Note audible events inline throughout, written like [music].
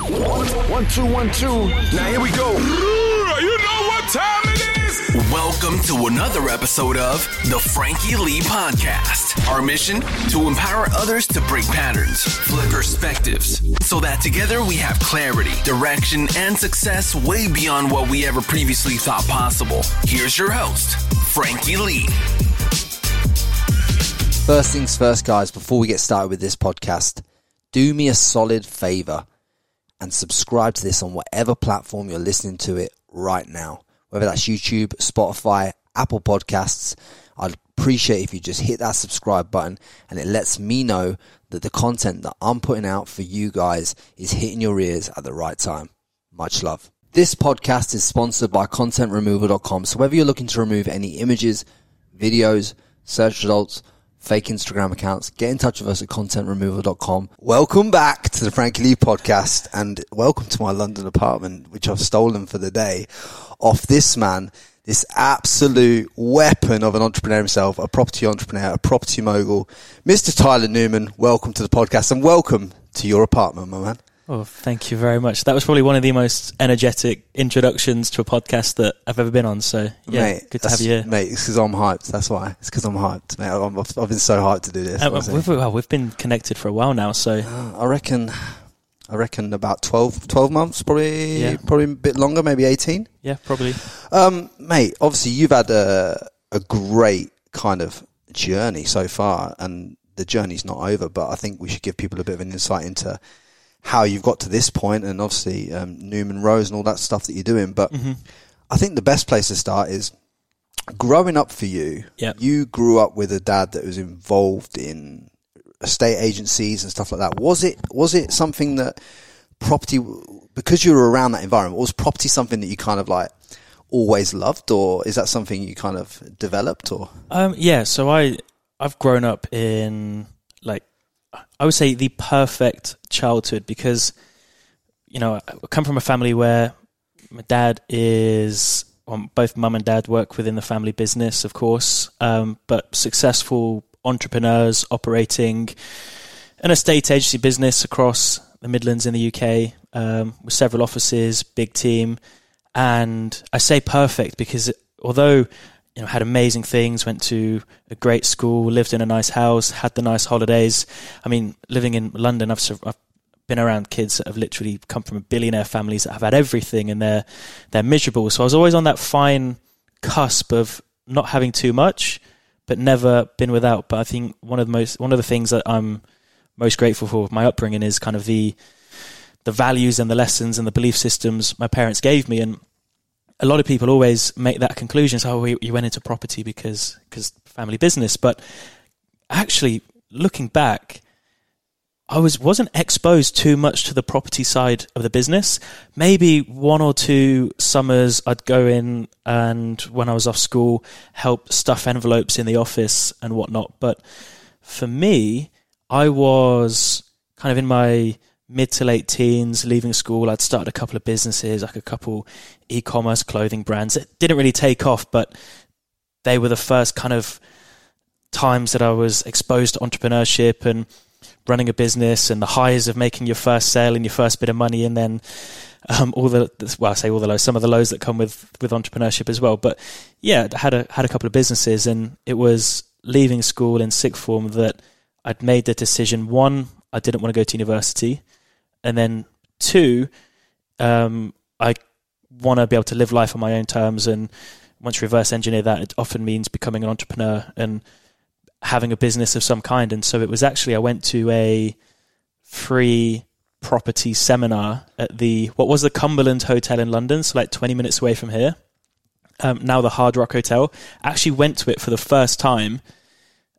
One, two, one, two. Now here we go. You know what time it is? Welcome to another episode of the Frankie Lee Podcast. Our mission to empower others to break patterns, flip perspectives, so that together we have clarity, direction, and success way beyond what we ever previously thought possible. Here's your host, Frankie Lee. First things first, guys, before we get started with this podcast, do me a solid favor and subscribe to this on whatever platform you're listening to it right now, whether that's YouTube, Spotify, Apple Podcasts. I'd appreciate if you just hit that subscribe button and it lets me know that the content that I'm putting out for you guys is hitting your ears at the right time. Much love. This podcast is sponsored by contentremoval.com. So whether you're looking to remove any images, videos, search results, fake Instagram accounts, get in touch with us at contentremoval.com. Welcome back to the Frankie Lee podcast and welcome to my London apartment, which I've stolen for the day off this man, this absolute weapon of an entrepreneur himself, a property entrepreneur, a property mogul, Mr. Tyler Newman. Welcome to the podcast and welcome to your apartment, my man. Oh, thank you very much. That was probably one of the most energetic introductions to a podcast that I've ever been on. So, yeah, mate, good to have you here. Mate, it's because I'm hyped. That's why. It's because I'm hyped, mate. I've, I've been so hyped to do this. Honestly. we've, well, we've been connected for a while now, so Uh, I reckon, I reckon about 12, 12 months, probably, Yeah. probably a bit longer, maybe 18. yeah, probably. Um, mate, obviously you've had a, a great kind of journey so far and the journey's not over, but I think we should give people a bit of an insight into how you've got to this point and obviously, um, Newman Rose and all that stuff that you're doing. But Mm-hmm. I think the best place to start is growing up for you. Yep. You grew up with a dad that was involved in estate agencies and stuff like that. Was it, was it something that property, because you were around that environment, was property something that you kind of like always loved or is that something you kind of developed or? Um, yeah, so I I've grown up in like I would say the perfect childhood because you know I come from a family where my dad is well, both mum and dad work within the family business, of course, um, but successful entrepreneurs operating an estate agency business across the Midlands in the UK um, with several offices, big team, and I say perfect because although you know had amazing things, went to a great school, lived in a nice house, had the nice holidays. I mean, living in London, I've, I've been around kids that have literally come from billionaire families that have had everything and they're they're miserable. So I was always on that fine cusp of not having too much, but never been without. But I think one of the most one of the things that I'm most grateful for with my upbringing is kind of the the values and the lessons and the belief systems my parents gave me and a lot of people always make that conclusion so oh, you went into property because because family business but actually looking back I was wasn't exposed too much to the property side of the business. Maybe one or two summers I'd go in and when I was off school help stuff envelopes in the office and whatnot. But for me, I was kind of in my mid to late teens, leaving school. I'd started a couple of businesses, like a couple e-commerce clothing brands. It didn't really take off, but they were the first kind of times that I was exposed to entrepreneurship and running a business and the highs of making your first sale and your first bit of money and then um, all the well I say all the lows some of the lows that come with with entrepreneurship as well but yeah I had a had a couple of businesses and it was leaving school in sixth form that I'd made the decision one I didn't want to go to university and then two um, I want to be able to live life on my own terms and once you reverse engineer that it often means becoming an entrepreneur and having a business of some kind. And so it was actually, I went to a free property seminar at the, what was the Cumberland Hotel in London, so like 20 minutes away from here. Um, now the Hard Rock Hotel. I Actually went to it for the first time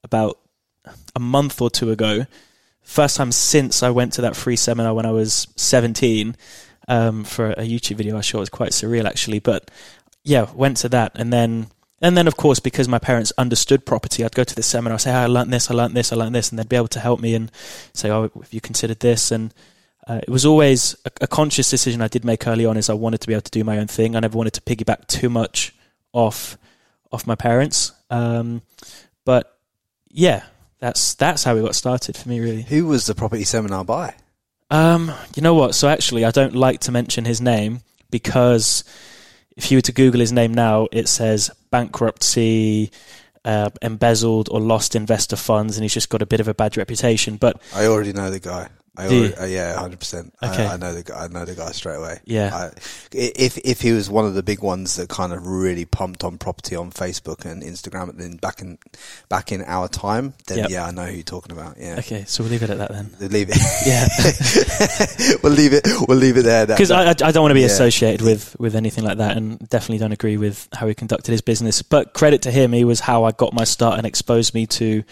about a month or two ago. First time since I went to that free seminar when I was 17 um, for a YouTube video I shot. It was quite surreal actually. But yeah, went to that and then and then, of course, because my parents understood property, I'd go to the seminar, say, oh, I learnt this, I learnt this, I learnt this, and they'd be able to help me and say, oh, have you considered this? And uh, it was always a, a conscious decision I did make early on is I wanted to be able to do my own thing. I never wanted to piggyback too much off off my parents. Um, but yeah, that's that's how we got started for me, really. Who was the property seminar by? Um, you know what? So actually, I don't like to mention his name because if you were to Google his name now, it says bankruptcy, uh, embezzled or lost investor funds, and he's just got a bit of a bad reputation. But I already know the guy. I Do already, uh, yeah, hundred percent. Okay. I, I know the guy. I know the guy straight away. Yeah. I, if if he was one of the big ones that kind of really pumped on property on Facebook and Instagram, then back in back in our time, then Yep. yeah, I know who you're talking about. Yeah. okay, so we'll leave it at that then. Leave it. Yeah, [laughs] we'll leave it. We'll leave it there. Because I, I don't want to be yeah. associated with with anything like that, and definitely don't agree with how he conducted his business. But credit to him, he was how I got my start and exposed me to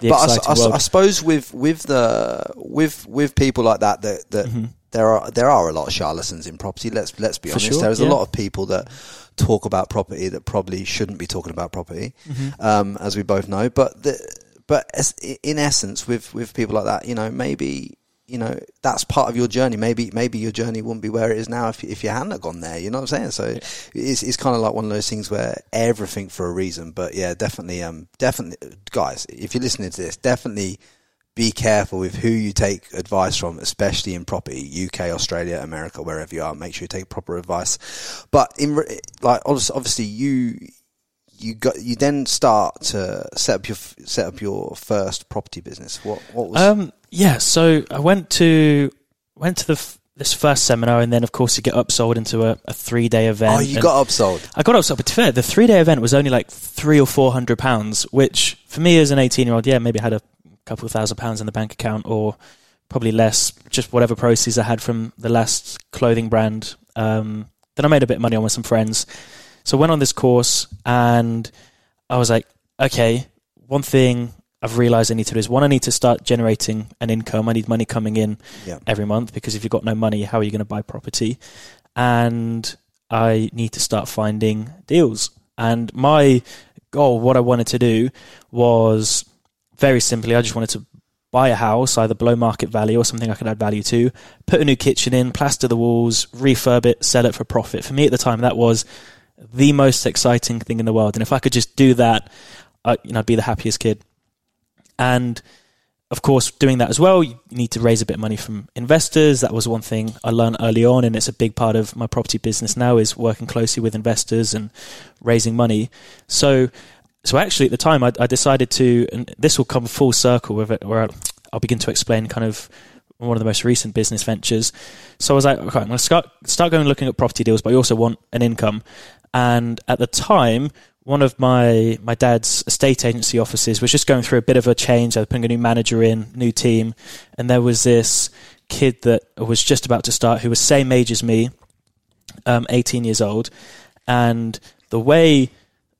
the but I, exciting I- I world. suppose with with the with with people like that that that there are there are a lot of charlatans in property. Let's let's be Mm-hmm. For honest. sure, There's yeah. a lot of people that talk about property that probably shouldn't be talking about property, Mm-hmm. um, as we both know. But the, but as, in essence, with with people like that, you know, maybe. You know that's part of your journey. Maybe maybe your journey wouldn't be where it is now if if you hadn't gone there. You know what I'm saying? So it's it's kind of like one of those things where everything for a reason. But yeah, definitely, um, definitely, guys, if you're listening to this, definitely be careful with who you take advice from, especially in property, UK, Australia, America, wherever you are. Make sure you take proper advice. But in like obviously, you you got you then start to set up your set up your first property business. What what was Um, yeah, so I went to went to the f- this first seminar, and then of course you get upsold into a, a three day event. oh you got upsold? I got upsold, but to be fair, the three day event was only like three or four hundred pounds, which for me as an eighteen year old, yeah, maybe I had a couple of thousand pounds in the bank account, or probably less, just whatever proceeds I had from the last clothing brand. Um, then I made a bit of money on with some friends. So I went on this course and I was like, okay, one thing I've realized I need to do is one, I need to start generating an income. I need money coming in Yeah. every month because if you've got no money, how are you going to buy property? And I need to start finding deals. And my goal, what I wanted to do was very simply, I just wanted to buy a house, either below market value or something I could add value to, put a new kitchen in, plaster the walls, refurb it, sell it for profit. For me at the time, that was the most exciting thing in the world. And if I could just do that, I, you know, I'd be the happiest kid. And of course, doing that as well, you need to raise a bit of money from investors. That was one thing I learned early on, and it's a big part of my property business now is working closely with investors and raising money. So, so actually, at the time, I, I decided to, and this will come full circle with it, where I'll, begin to explain kind of one of the most recent business ventures. So I was like, okay, I'm going to start start going looking at property deals, but I also want an income. And at the time, one of my my dad's estate agency offices was just going through a bit of a change. They were putting a new manager in, new team, and there was this kid that was just about to start who was same age as me, um, 18 years old, and the way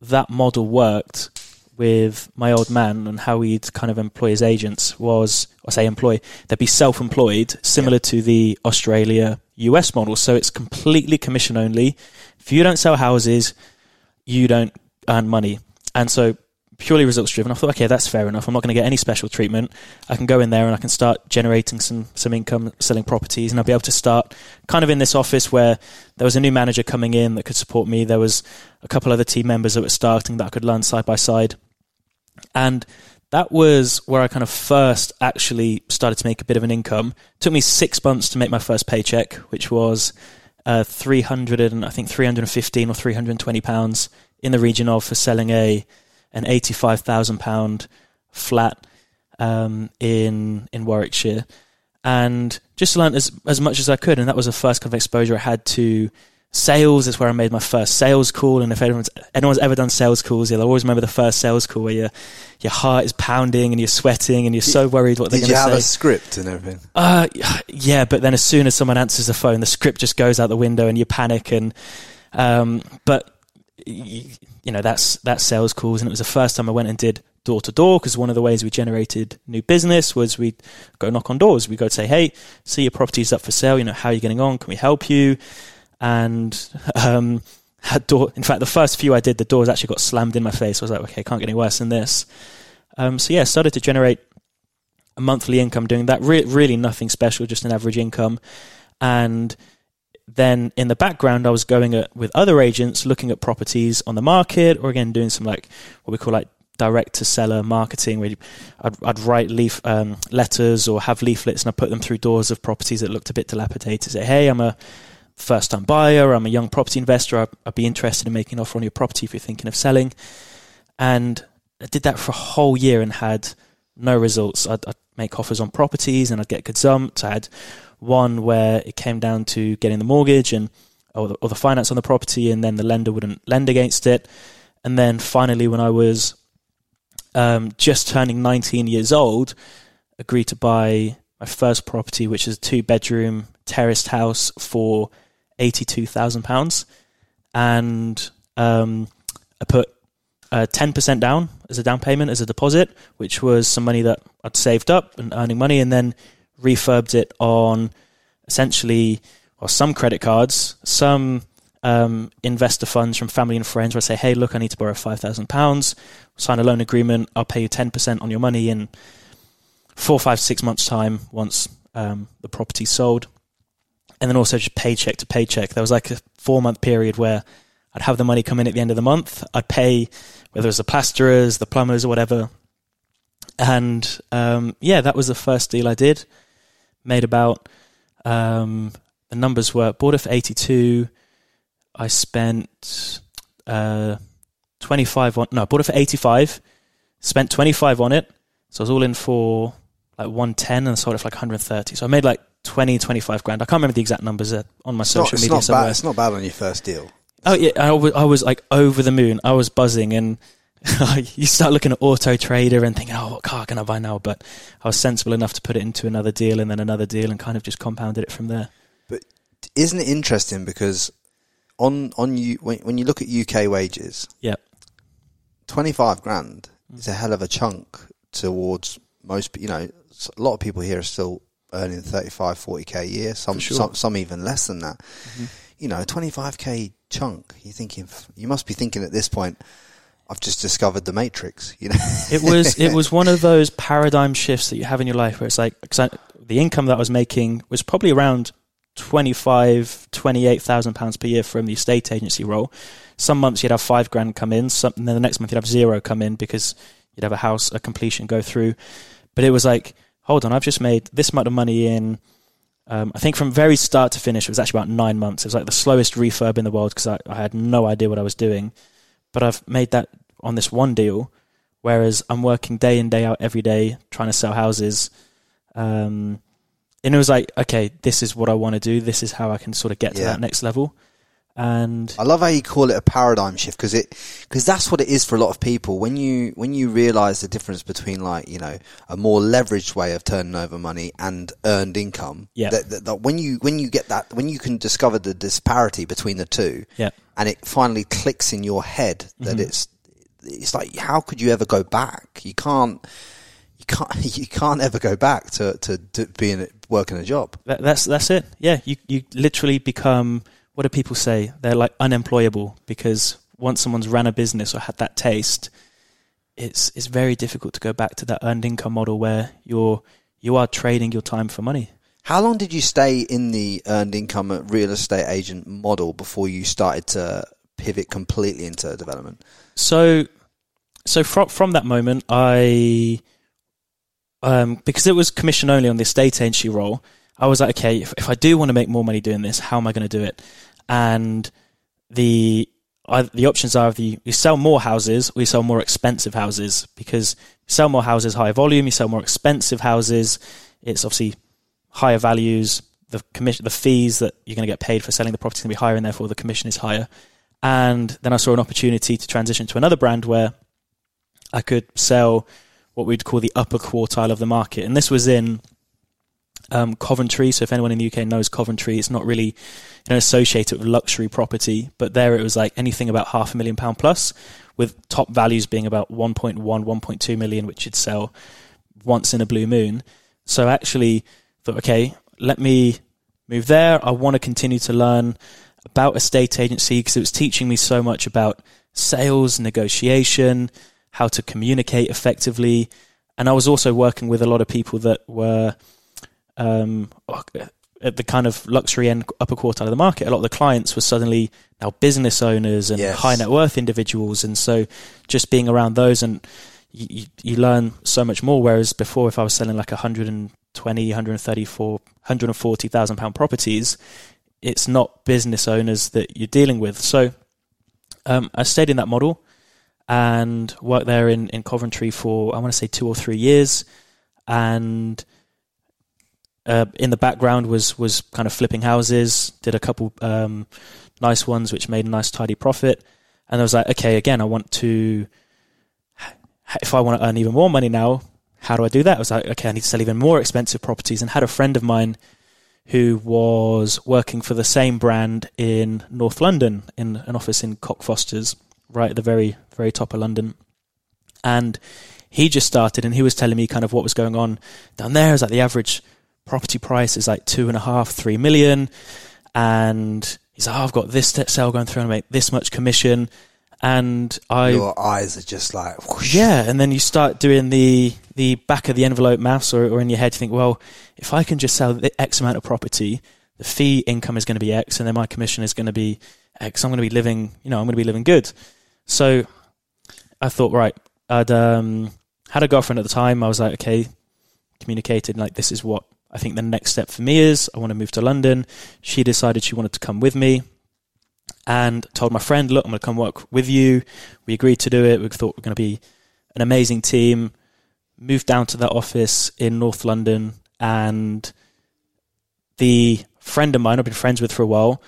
that model worked with my old man and how he'd kind of employ his agents was, I say employ, they'd be self-employed, similar to the Australia US model. So it's completely commission only. If you don't sell houses, you don't earn money. And so purely results driven. I thought, okay, that's fair enough. I'm not going to get any special treatment. I can go in there and I can start generating some some income selling properties, and I'll be able to start kind of in this office where there was a new manager coming in that could support me. There was a couple other team members that were starting that I could learn side by side, and that was where I kind of first actually started to make a bit of an income. It took me six months to make my first paycheck, which was uh, 300 and I think 315 or 320 pounds in the region of for selling a an 85,000 pound flat um, in in Warwickshire, and just learned as as much as I could, and that was the first kind of exposure I had to sales. It's where I made my first sales call, and if anyone's anyone's ever done sales calls, you'll always remember the first sales call where your your heart is pounding and you're sweating and you're so worried what they're going to say. Did you have a script and everything? Uh, yeah, but then as soon as someone answers the phone, the script just goes out the window and you panic. And um, but you know that's that's sales calls, and it was the first time I went and did door to door because one of the ways we generated new business was we go knock on doors. We go say, "Hey, see your property's up for sale. You know how are you getting on? Can we help you?" And [laughs] um, had door. In fact, the first few I did, the doors actually got slammed in my face. I was like, "Okay, can't get any worse than this." Um, so yeah, started to generate a monthly income doing that. Re- really nothing special, just an average income. And then in the background, I was going at, with other agents, looking at properties on the market, or again doing some like what we call like direct to seller marketing where I'd, I'd write leaf um, letters or have leaflets and I put them through doors of properties that looked a bit dilapidated. Say, hey, I'm a first time buyer, I'm a young property investor, I'd, I'd be interested in making an offer on your property if you're thinking of selling. And I did that for a whole year and had no results. I'd, I'd make offers on properties and I'd get gazumped. I had one where it came down to getting the mortgage and or the, or the finance on the property, and then the lender wouldn't lend against it. And then finally, when I was um, just turning 19 years old, agreed to buy my first property, which is a two bedroom terraced house for £82,000. And um, I put uh, 10% down as a down payment, as a deposit, which was some money that I'd saved up and earning money, and then refurbed it on essentially or some credit cards, some um, investor funds from family and friends where I say, hey, look, I need to borrow £5,000, sign a loan agreement, I'll pay you 10% on your money in four, five, six months' time once um, the property's sold. And then also just paycheck to paycheck. There was like a four month period where I'd have the money come in at the end of the month. I'd pay whether it was the plasterers, the plumbers, or whatever. And um, yeah, that was the first deal I did. Made about um, the numbers were bought it for 82. I spent uh, 25 on, no, I bought it for 85, spent 25 on it. So I was all in for like 110 and sold it for like 130. So I made like 20, 25 grand. I can't remember the exact numbers on my social Not- media it's not somewhere. bad. It's not bad on your first deal. Oh yeah, I was, I was like over the moon. I was buzzing, and [laughs] you start looking at Auto Trader and thinking, "Oh, what car can I buy now?" But I was sensible enough to put it into another deal and then another deal, and kind of just compounded it from there. But isn't it interesting because on on you when, when you look at UK wages, Yep. twenty five grand is a hell of a chunk towards most. You know, a lot of people here are still earning 35, 40 k a year. Some sure. Mm-hmm. some some even less than that. You know, twenty five k chunk. You're thinking you must be thinking at this point. I've just discovered the matrix. You know, It was it was [laughs] one of those paradigm shifts that you have in your life where it's like cause I, the income that I was making was probably around 25 28,000 pounds per year from the estate agency role. Some months you'd have 5 grand come in, some and then the next month you'd have zero come in because you'd have a house a completion go through. But it was like, hold on, I've just made this amount of money in um, I think from very start to finish, it was actually about nine months. It was like the slowest refurb in the world because I, I had no idea what I was doing. But I've made that on this one deal, whereas I'm working day in, day out, every day, trying to sell houses. Um, and it was like, okay, this is what I want to do. This is how I can sort of get to Yeah. that next level. And I love how you call it a paradigm shift because it because that's what it is for a lot of people. When you when you realize the difference between like you know a more leveraged way of turning over money and earned income, Yeah. That, that, that when you when you get that when you can discover the disparity between the two, yeah, and it finally clicks in your head that mm-hmm. it's it's like how could you ever go back? You can't. You can't. [laughs] You can't ever go back to to, to being working a job. that, that's that's it. Yeah, you you literally become what do people say? They're like unemployable because once someone's ran a business or had that taste, it's it's very difficult to go back to that earned income model where you're you are trading your time for money. How long did you stay in the earned income real estate agent model before you started to pivot completely into development? So, so from from that moment, I, um, because it was commission only on the estate agency role, I was like, okay, if, if I do want to make more money doing this, how am I going to do it? And the the options are the you sell more houses, we sell more expensive houses because you sell more houses, higher volume. You sell more expensive houses, it's obviously higher values. The commission, the fees that you're going to get paid for selling the property is going to be higher, and therefore the commission is higher. And then I saw an opportunity to transition to another brand where I could sell what we'd call the upper quartile of the market. And this was in um, Coventry. So if anyone in the UK knows Coventry, it's not really you know, associated with luxury property, but there it was like anything about half a million pound plus, with top values being about 1.1, 1.2 million, which you'd sell once in a blue moon. So I actually thought, okay, let me move there. I want to continue to learn about estate agency because it was teaching me so much about sales, negotiation, how to communicate effectively. And I was also working with a lot of people that were um, at the kind of luxury end upper quartile of the market, a lot of the clients were suddenly now business owners and Yes. high net worth individuals, and so just being around those and you, you, learn so much more. Whereas before, if I was selling like 120, 134, 140,000 pound properties, it's not business owners that you're dealing with. So um, I stayed in that model and worked there in, in Coventry for, I want to say, two or three years. And uh, in the background was, was kind of flipping houses, did a couple um, nice ones, which made a nice, tidy profit. And I was like, okay, again, I want to, if I want to earn even more money now, how do I do that? I was like, okay, I need to sell even more expensive properties. And had a friend of mine who was working for the same brand in North London in an office in Cockfosters, right at the very, very top of London. And he just started and he was telling me kind of what was going on down there. Is like the average property price is like two and a half, three million. And he's like, oh, I've got this sale going through and I make this much commission. And I Your eyes are just like, whoosh. yeah, and then you start doing the the back of the envelope maths, or, or in your head, you think, well, if I can just sell the X amount of property, the fee income is going to be X, and then my commission is going to be X. I'm going to be living, you know, I'm going to be living good. So I thought, right, I'd um, had a girlfriend at the time. I was like, okay, communicated like this is what I think the next step for me is. I want to move to London. She decided she wanted to come with me and told my friend, look, I'm going to come work with you. We agreed to do it. We thought we are going to be an amazing team. Moved down to that office in North London, and the friend of mine I've been friends with for a while,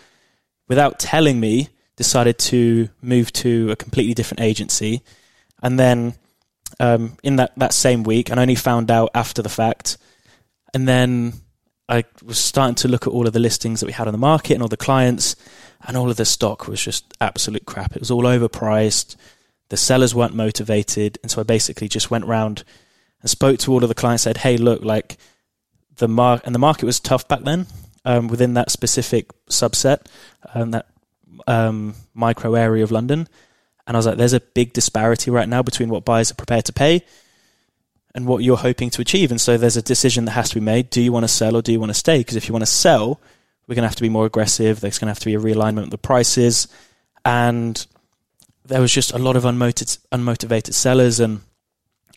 without telling me, decided to move to a completely different agency. And then um, in that, that same week, and I only found out after the fact, and then I was starting to look at all of the listings that we had on the market and all the clients, and all of the stock was just absolute crap. It was all overpriced. The sellers weren't motivated, and so I basically just went round and spoke to all of the clients. Said, "Hey, look, like the mark and the market was tough back then um, within that specific subset, um, that um, micro area of London." And I was like, "There's a big disparity right now between what buyers are prepared to pay." And what you're hoping to achieve, and so there's a decision that has to be made. Do you want to sell or do you want to stay? Because if you want to sell, we're going to have to be more aggressive. There's going to have to be a realignment of the prices. And there was just a lot of unmotivated, unmotivated sellers. And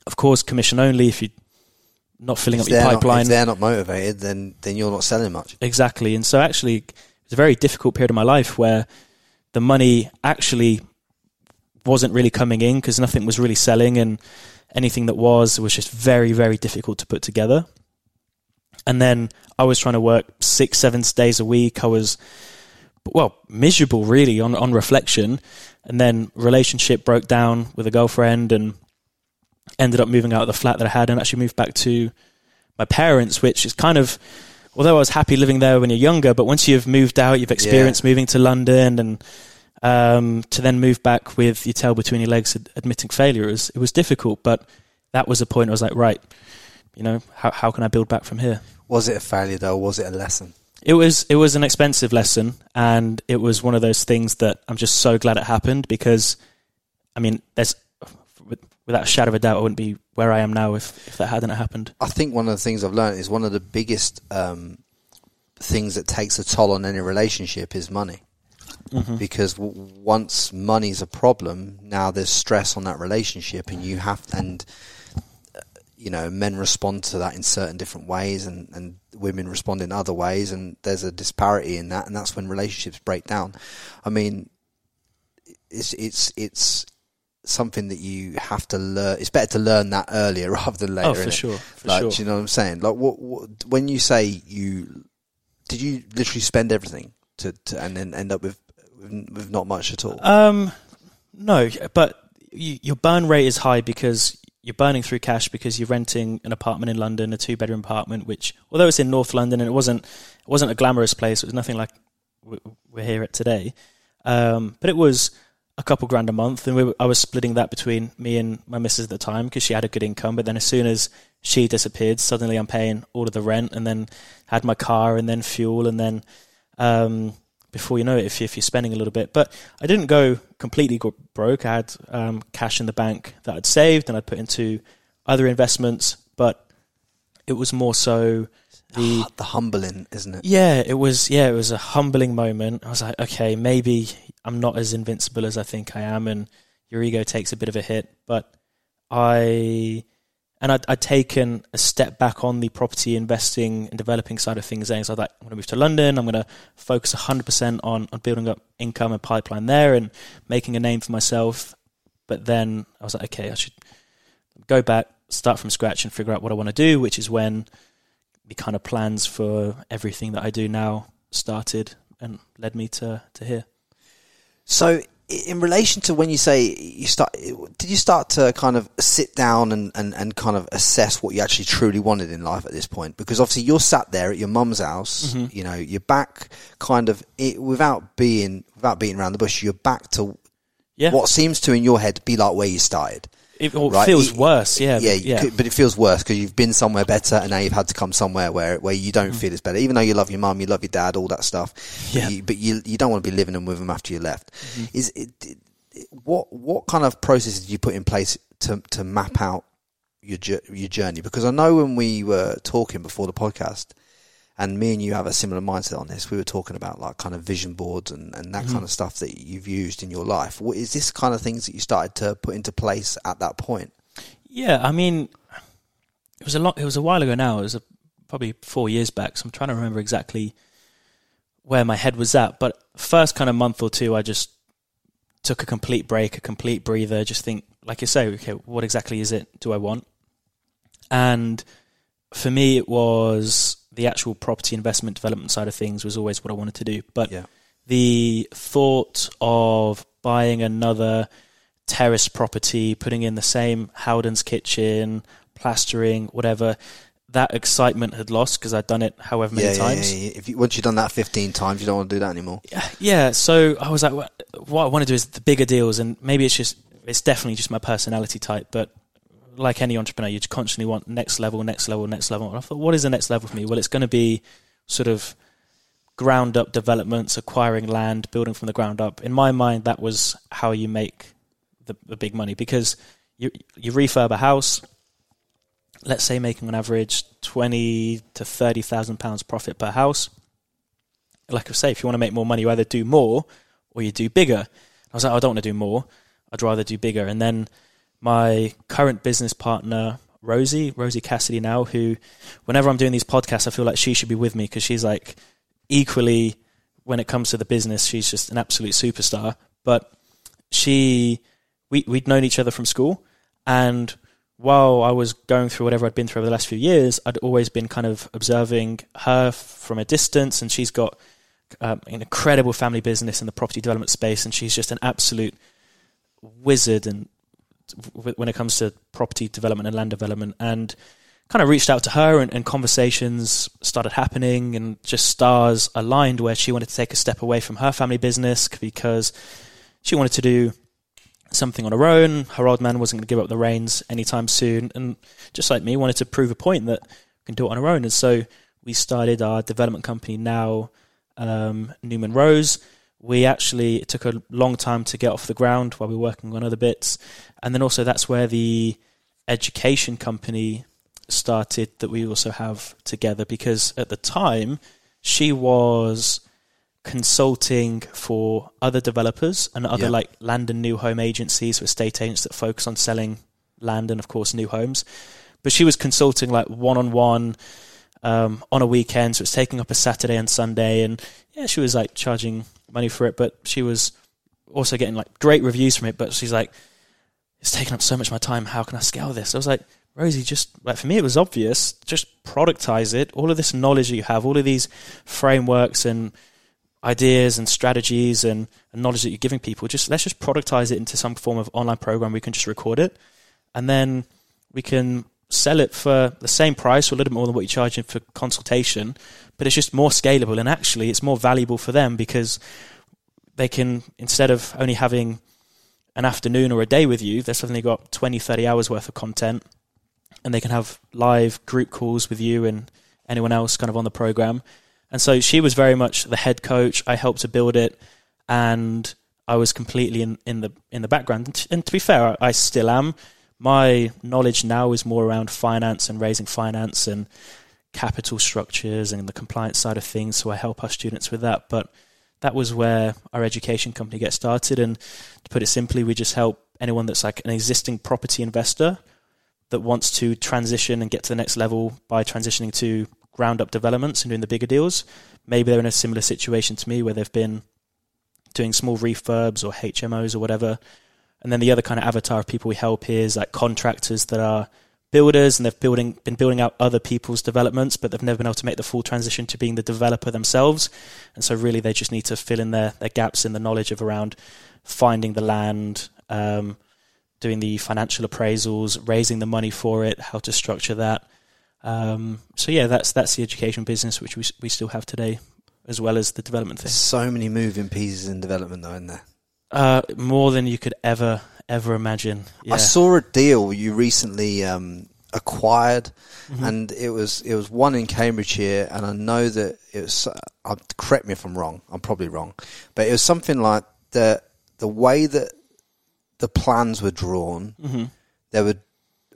of course, commission only if you're not filling If up your they're not- pipeline. if they're not motivated, then then you're not selling much. Exactly. And so actually, it was a very difficult period of my life where the money actually wasn't really coming in because nothing was really selling and anything that was was just very, very difficult to put together. And then I was trying to work six, seven days a week. I was, well, miserable really on, on reflection. And then relationship broke down with a girlfriend and ended up moving out of the flat that I had and actually moved back to my parents, which is kind of, although I was happy living there when you're younger, but once you've moved out, you've experienced moving to London and um, to then move back with your tail between your legs, ad- admitting failure, it was, it was difficult. But that was a point I was like, right, you know, how, how can I build back from here? Was it a failure though? Or was it a lesson? It was it was an expensive lesson, and it was one of those things that I'm just so glad it happened because, I mean, there's without a shadow of a doubt, I wouldn't be where I am now if, if that hadn't happened. I think one of the things I've learned is one of the biggest um, things that takes a toll on any relationship is money. Mm-hmm. Because w- once money's a problem, now there's stress on that relationship, and you have and you know men respond to that in certain different ways, and and women respond in other ways, and there's a disparity in that, and that's when relationships break down. I mean, it's it's it's something that you have to learn. It's better to learn that earlier [laughs] rather than later. oh, for sure, for like, sure. do you know what I'm saying? Like, what, what when you say you did you literally spend everything to, to and then end up with with not much at all? Um, no, but you, your burn rate is high because you're burning through cash because you're renting an apartment in London, a two bedroom apartment, which although it's in North London and it wasn't it wasn't a glamorous place, it was nothing like we're here at today. Um, but it was a couple grand a month, and we were, I was splitting that between me and my missus at the time because she had a good income. But then as soon as she disappeared, suddenly I'm paying all of the rent, and then had my car, and then fuel, and then um, before you know it, if, if you're spending a little bit. But I didn't go completely broke. I had um, cash in the bank that I'd saved, and I'd put into other investments. But it was more so The the humbling, isn't it? yeah, it was yeah, it was a humbling moment. I was like, okay, maybe I'm not as invincible as I think I am, and your ego takes a bit of a hit. But I and I'd, I'd taken a step back on the property investing and developing side of things. And so I like, I'm going to move to London. I'm going to focus 100% on, on building up income and pipeline there and making a name for myself. But then I was like, okay, I should go back, start from scratch, and figure out what I want to do, which is when the kind of plans for everything that I do now started and led me to, to here. So, in relation to when you say you start, did you start to kind of sit down and, and, and kind of assess what you actually truly wanted in life at this point? Because obviously you're sat there at your mum's house, Mm-hmm. you know, you're back kind of it, without being without beating around the bush. You're back to Yeah. what seems to in your head be like where you started. It, Right. feels It- worse, yeah. yeah, but- you could- but it feels worse because you've been somewhere better, and now you've had to come somewhere where where you don't feel it's better. Even though you love your mum, you love your dad, all that stuff. Mm. Yeah. But you, but you you don't want to be living them with them after you left. Mm-hmm. Is it, it, what what kind of processes did you put in place to to map out your your journey? Because I know when we were talking before the podcast. And me and you have a similar mindset on this. We were talking about like kind of vision boards and, and that Mm-hmm. kind of stuff that you've used in your life. What, is this kind of things that you started to put into place at that point? Yeah, I mean, it was a lot. It was a while ago now. It was a, probably four years back. So I'm trying to remember exactly where my head was at. But first kind of month or two, I just took a complete break, a complete breather. Just think, like you say, okay, what exactly is it? Do I want? And for me, it was the actual property investment development side of things was always what I wanted to do. But Yeah. the thought of buying another terrace property, putting in the same Howden's kitchen, plastering, whatever, that excitement had lost because I'd done it however many yeah, times. Yeah, yeah, yeah. If you, once you've done that 15 times, you don't want to do that anymore. Yeah, so I was like, what I want to do is the bigger deals, and maybe it's just, it's definitely just my personality type, but like any entrepreneur, you constantly want next level, next level, next level. And I thought, what is the next level for me? Well, it's going to be sort of ground up developments, acquiring land, building from the ground up. In my mind, that was how you make the, the big money because you you refurb a house, let's say making on average twenty to thirty thousand pounds profit per house. Like I say, if you want to make more money, you either do more or you do bigger. I was like, I don't want to do more. I'd rather do bigger. And then my current business partner, Rosie, Rosie Cassidy now, who whenever I'm doing these podcasts, I feel like she should be with me because she's like equally when it comes to the business, she's just an absolute superstar. But she, we, we'd known each other from school. And while I was going through whatever I'd been through over the last few years, I'd always been kind of observing her from a distance. And she's got um, an incredible family business in the property development space. And she's just an absolute wizard and when it comes to property development and land development and kind of reached out to her and, and, conversations started happening and just stars aligned where she wanted to take a step away from her family business because she wanted to do something on her own. Her old man wasn't going to give up the reins anytime soon. And just like me, wanted to prove a point that we can do it on our own. And so we started our development company now, um, Newman Rose. We actually, it took a long time to get off the ground while we were working on other bits. And then also that's where the education company started that we also have together because at the time she was consulting for other developers and other like land and new home agencies or estate agents that focus on selling land and of course new homes. But she was consulting like one on one um, on a weekend, so it's taking up a Saturday and Sunday, and yeah, she was like charging money for it, but she was also getting like great reviews from it. But she's like, it's taking up so much of my time. How can I scale this? I was like, Rosie, just like for me, it was obvious. Just productize it. All of this knowledge that you have, all of these frameworks and ideas and strategies and, and knowledge that you're giving people, just let's just productize it into some form of online program. We can just record it, and then we can sell it for the same price or a little bit more than what you're charging for consultation. But it's just more scalable, and actually, it's more valuable for them because they can instead of only having an afternoon or a day with you, they've suddenly got 20, 30 hours worth of content and they can have live group calls with you and anyone else kind of on the program. And so she was very much the head coach. I helped to build it and I was completely in, in the in the background. And, to be fair, I still am. My knowledge now is more around finance and raising finance and capital structures and the compliance side of things. So I help our students with that. But that was where our education company gets started. And to put it simply, we just help anyone that's like an existing property investor that wants to transition and get to the next level by transitioning to ground up developments and doing the bigger deals. Maybe they're in a similar situation to me where they've been doing small refurbs or HMOs or whatever. And then the other kind of avatar of people we help is like contractors that are builders and they've building been building out other people's developments, but they've never been able to make the full transition to being the developer themselves. And so really they just need to fill in their, their gaps in the knowledge of around finding the land, um, doing the financial appraisals, raising the money for it, how to structure that. Um, so yeah, that's that's the education business which we we still have today, as well as the development thing. So many moving pieces in development, though, in there. Uh, more than you could ever ever imagine. Yeah. I saw a deal you recently um, acquired, mm-hmm. and it was it was one in Cambridgeshire, and I know that it was. Uh, correct me if I'm wrong. I'm probably wrong, but it was something like the the way that the plans were drawn. Mm-hmm. There were,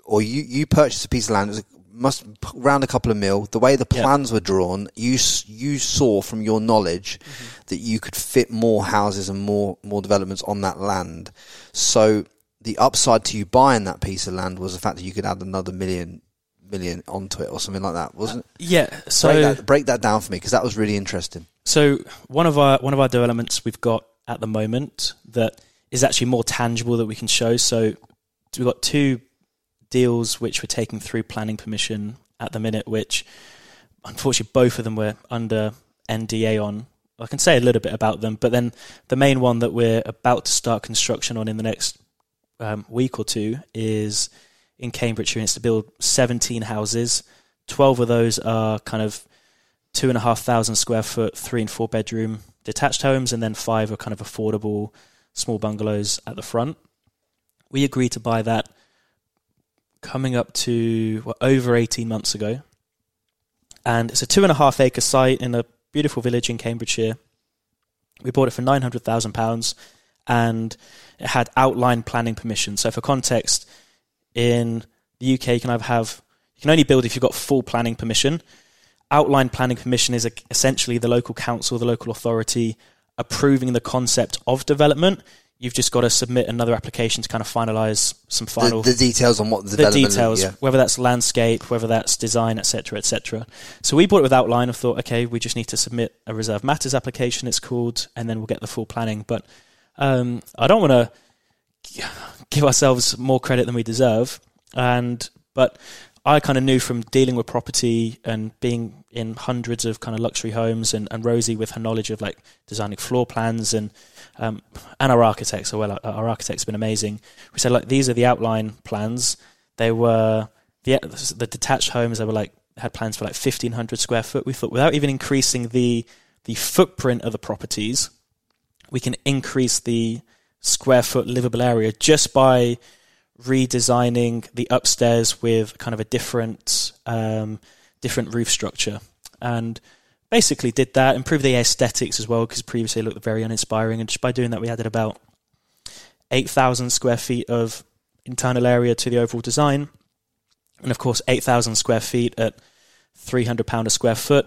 or you you purchased a piece of land. It was must round a couple of mil. The way the plans were drawn, you you saw from your knowledge mm-hmm. that you could fit more houses and more more developments on that land. So the upside to you buying that piece of land was the fact that you could add another million million onto it or something like that, wasn't it? Yeah. So break that, break that down for me because that was really interesting. So one of our one of our developments we've got at the moment that is actually more tangible that we can show. So we've got two deals which were taken through planning permission at the minute, which unfortunately both of them were under NDA on. I can say a little bit about them, but then the main one that we're about to start construction on in the next um, week or two is in Cambridge. It's to build 17 houses. 12 of those are kind of two and a half thousand square foot, three and four bedroom detached homes, and then five are kind of affordable small bungalows at the front. We agreed to buy that coming up to well, over 18 months ago. And it's a two and a half acre site in a beautiful village in Cambridgeshire. We bought it for £900,000 and it had outline planning permission. So, for context, in the UK, you can have you can only build if you've got full planning permission. Outline planning permission is essentially the local council, the local authority approving the concept of development you've just got to submit another application to kind of finalize some final the, the details on what the, the details, yeah. whether that's landscape, whether that's design, etc., etc. So we bought it with outline. and thought, okay, we just need to submit a reserve matters application. It's called, and then we'll get the full planning. But um, I don't want to give ourselves more credit than we deserve, and but I kind of knew from dealing with property and being in hundreds of kind of luxury homes, and, and Rosie with her knowledge of like designing floor plans and um, and our architects, well, our, our architects have been amazing. We said like these are the outline plans. They were the the detached homes. They were like had plans for like fifteen hundred square foot. We thought without even increasing the the footprint of the properties, we can increase the square foot livable area just by redesigning the upstairs with kind of a different um, different roof structure and basically did that, improved the aesthetics as well because previously it looked very uninspiring. And just by doing that, we added about 8,000 square feet of internal area to the overall design. And of course, 8,000 square feet at £300 a square foot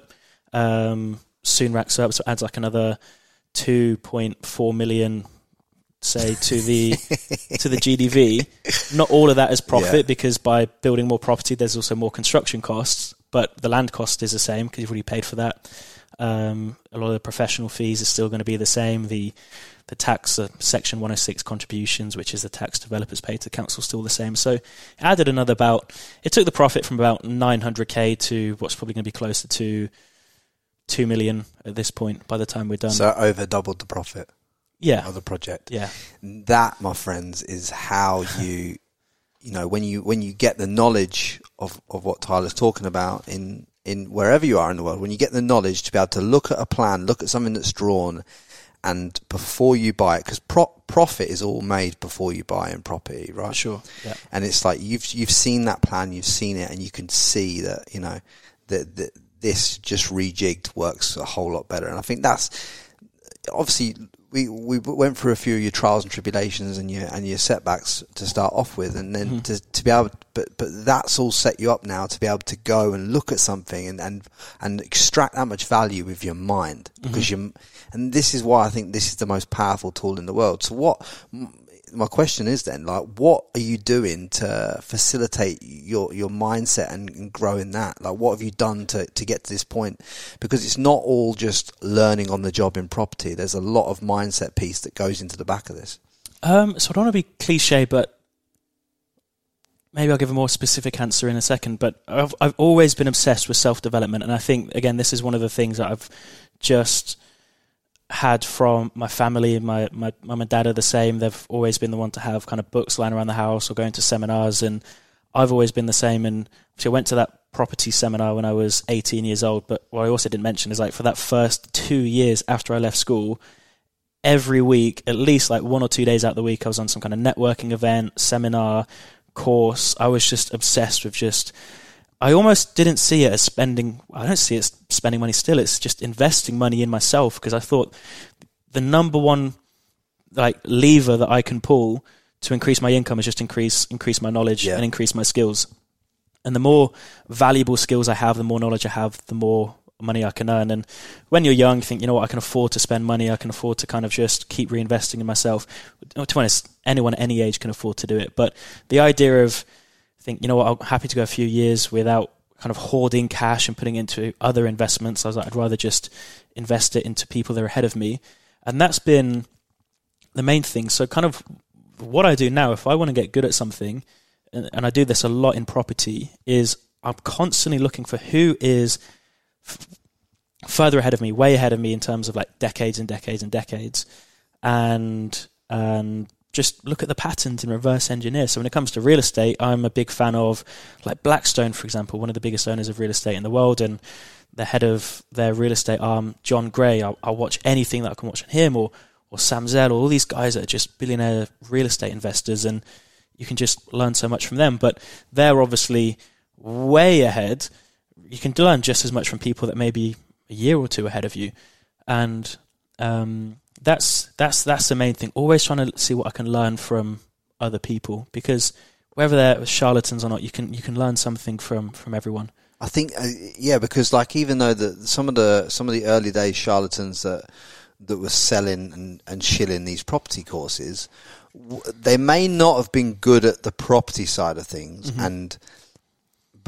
um, soon racks up, so adds like another 2.4 million say to the to the GDV. [laughs] Not all of that is profit yeah. because by building more property, there's also more construction costs but the land cost is the same because you've already paid for that. Um, a lot of the professional fees are still going to be the same. The the tax, uh, Section 106 contributions, which is the tax developers pay to council, still the same. So added another about. It took the profit from about 900k to what's probably going to be closer to two million at this point by the time we're done. So over doubled the profit. Yeah. Of the project. Yeah. That, my friends, is how you you know when you when you get the knowledge of, of what Tyler's talking about in in wherever you are in the world, when you get the knowledge to be able to look at a plan, look at something that's drawn, and before you buy it, because pro- profit is all made before you buy in property, right? Sure. Yeah. And it's like you've you've seen that plan, you've seen it, and you can see that you know that, that this just rejigged works a whole lot better. And I think that's obviously we we went through a few of your trials and tribulations and your and your setbacks to start off with, and then Mm-hmm. to to be able, but but that's all set you up now to be able to go and look at something and and and extract that much value with your mind Mm-hmm. because you, and this is why I think this is the most powerful tool in the world. So what? My question is then, like, what are you doing to facilitate your your mindset and, and growing that? Like, what have you done to to get to this point? Because it's not all just learning on the job in property. There's a lot of mindset piece that goes into the back of this. Um, so I don't want to be cliche, but maybe I'll give a more specific answer in a second. But I've I've always been obsessed with self development, and I think again this is one of the things that I've just had from my family. My my mum and dad are the same. They've always been the one to have kind of books lying around the house or going to seminars, and I've always been the same. And so I went to that property seminar when I was 18 years old. But what I also didn't mention is like for that first two years after I left school, every week, at least like one or two days out of the week, I was on some kind of networking event, seminar, course. I was just obsessed with just. I almost didn't see it as spending. I don't see it as spending money still. It's just investing money in myself because I thought the number one like lever that I can pull to increase my income is just increase increase my knowledge Yeah. and increase my skills. And the more valuable skills I have, the more knowledge I have, the more money I can earn. And when you're young, you think, you know what, I can afford to spend money. I can afford to kind of just keep reinvesting in myself. To be honest, anyone at any age can afford to do it. But the idea of think, you know what, I'm happy to go a few years without kind of hoarding cash and putting into other investments. I was like, I'd rather just invest it into people that are ahead of me. And that's been the main thing. So kind of what I do now, if I want to get good at something, and, and I do this a lot in property, is I'm constantly looking for who is f- further ahead of me, way ahead of me in terms of like decades and decades and decades, and and just look at the patterns and reverse engineer. So when it comes to real estate, I'm a big fan of like Blackstone, for example, one of the biggest owners of real estate in the world, and the head of their real estate arm, Jon Gray. I'll, I'll watch anything that I can watch on him, or or Sam Zell, or all these guys that are just billionaire real estate investors, and you can just learn so much from them. But they're obviously way ahead. You can learn just as much from people that may be a year or two ahead of you, and um, that's that's that's the main thing. Always trying to see what I can learn from other people because whether they're charlatans or not, you can you can learn something from from everyone. I think, uh, yeah, because like even though the some of the some of the early days charlatans that that were selling and, and shilling these property courses, w- they may not have been good at the property side of things, and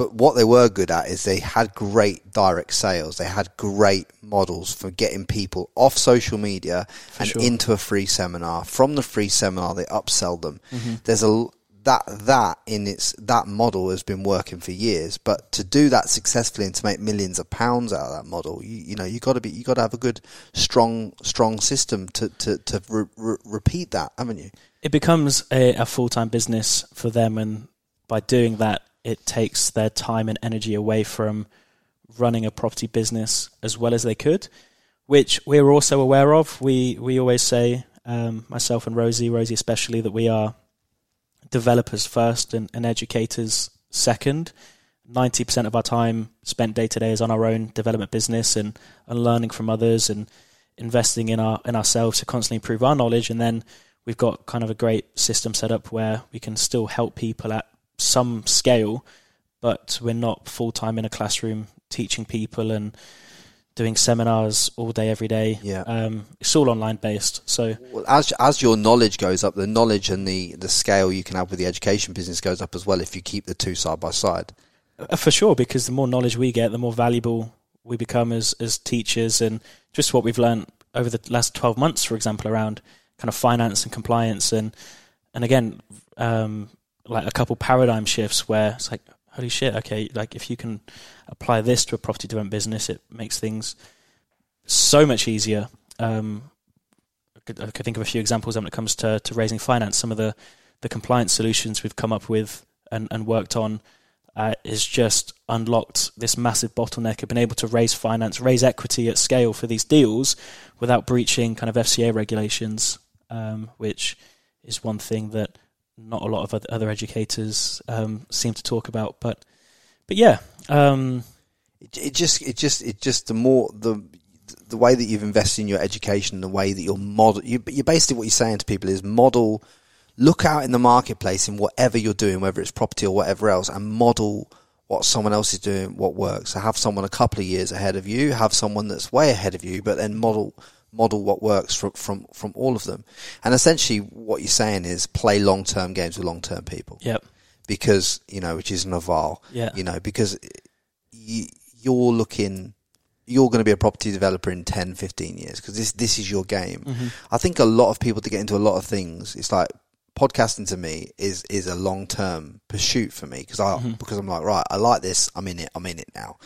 but what they were good at is they had great direct sales. They had great models for getting people off social media and sure. into a free seminar. From the free seminar, they upsell them. Mm-hmm. There's a that that in its that model has been working for years, but to do that successfully and to make millions of pounds out of that model, you, you know, you got to be you got to have a good, strong, strong system to to to re- re- repeat that, haven't you? It becomes a, a full time business for them, and by doing that, it takes their time and energy away from running a property business as well as they could, which we're also aware of. We we always say, um, myself and Rosie, Rosie especially, that we are developers first and, and educators second. Ninety percent of our time spent day to day is on our own development business and, and learning from others and investing in our in ourselves to constantly improve our knowledge. And then we've got kind of a great system set up where we can still help people at some scale, but we're not full time in a classroom teaching people and doing seminars all day every day. Yeah. um, it's all online based. So Well, as as your knowledge goes up, the knowledge and the the scale you can have with the education business goes up as well if you keep the two side by side. Uh, For sure, because the more knowledge we get, the more valuable we become as as teachers, and just what we've learned over the last twelve months, for example, around kind of finance and compliance, and and again, um, like a couple paradigm shifts where it's like, holy shit, okay, like if you can apply this to a property development business, it makes things so much easier. Um, I could, I could think of a few examples when it comes to to raising finance. Some of the the compliance solutions we've come up with and, and worked on uh, is just unlocked this massive bottleneck of being able to raise finance, raise equity at scale for these deals without breaching kind of FCA regulations, um, which is one thing that not a lot of other educators um, seem to talk about. But but yeah, um, It, it just it just it just the more the the way that you've invested in your education, the way that you're model, you, you basically what you're saying to people is model, look out in the marketplace in whatever you're doing, whether it's property or whatever else, and model what someone else is doing, what works. So have someone a couple of years ahead of you, have someone that's way ahead of you, but then model model what works from from from all of them. And essentially, what you're saying is play long term games with long term people. Yep. Because you know, which is Naval. Yeah. You know, because you, you're looking. You're going to be a property developer in 10, 15 years because this this is your game. Mm-hmm. I think a lot of people to get into a lot of things. It's like podcasting to me is is a long term pursuit for me because I mm-hmm. because I'm like right, I like this. I'm in it. I'm in it now.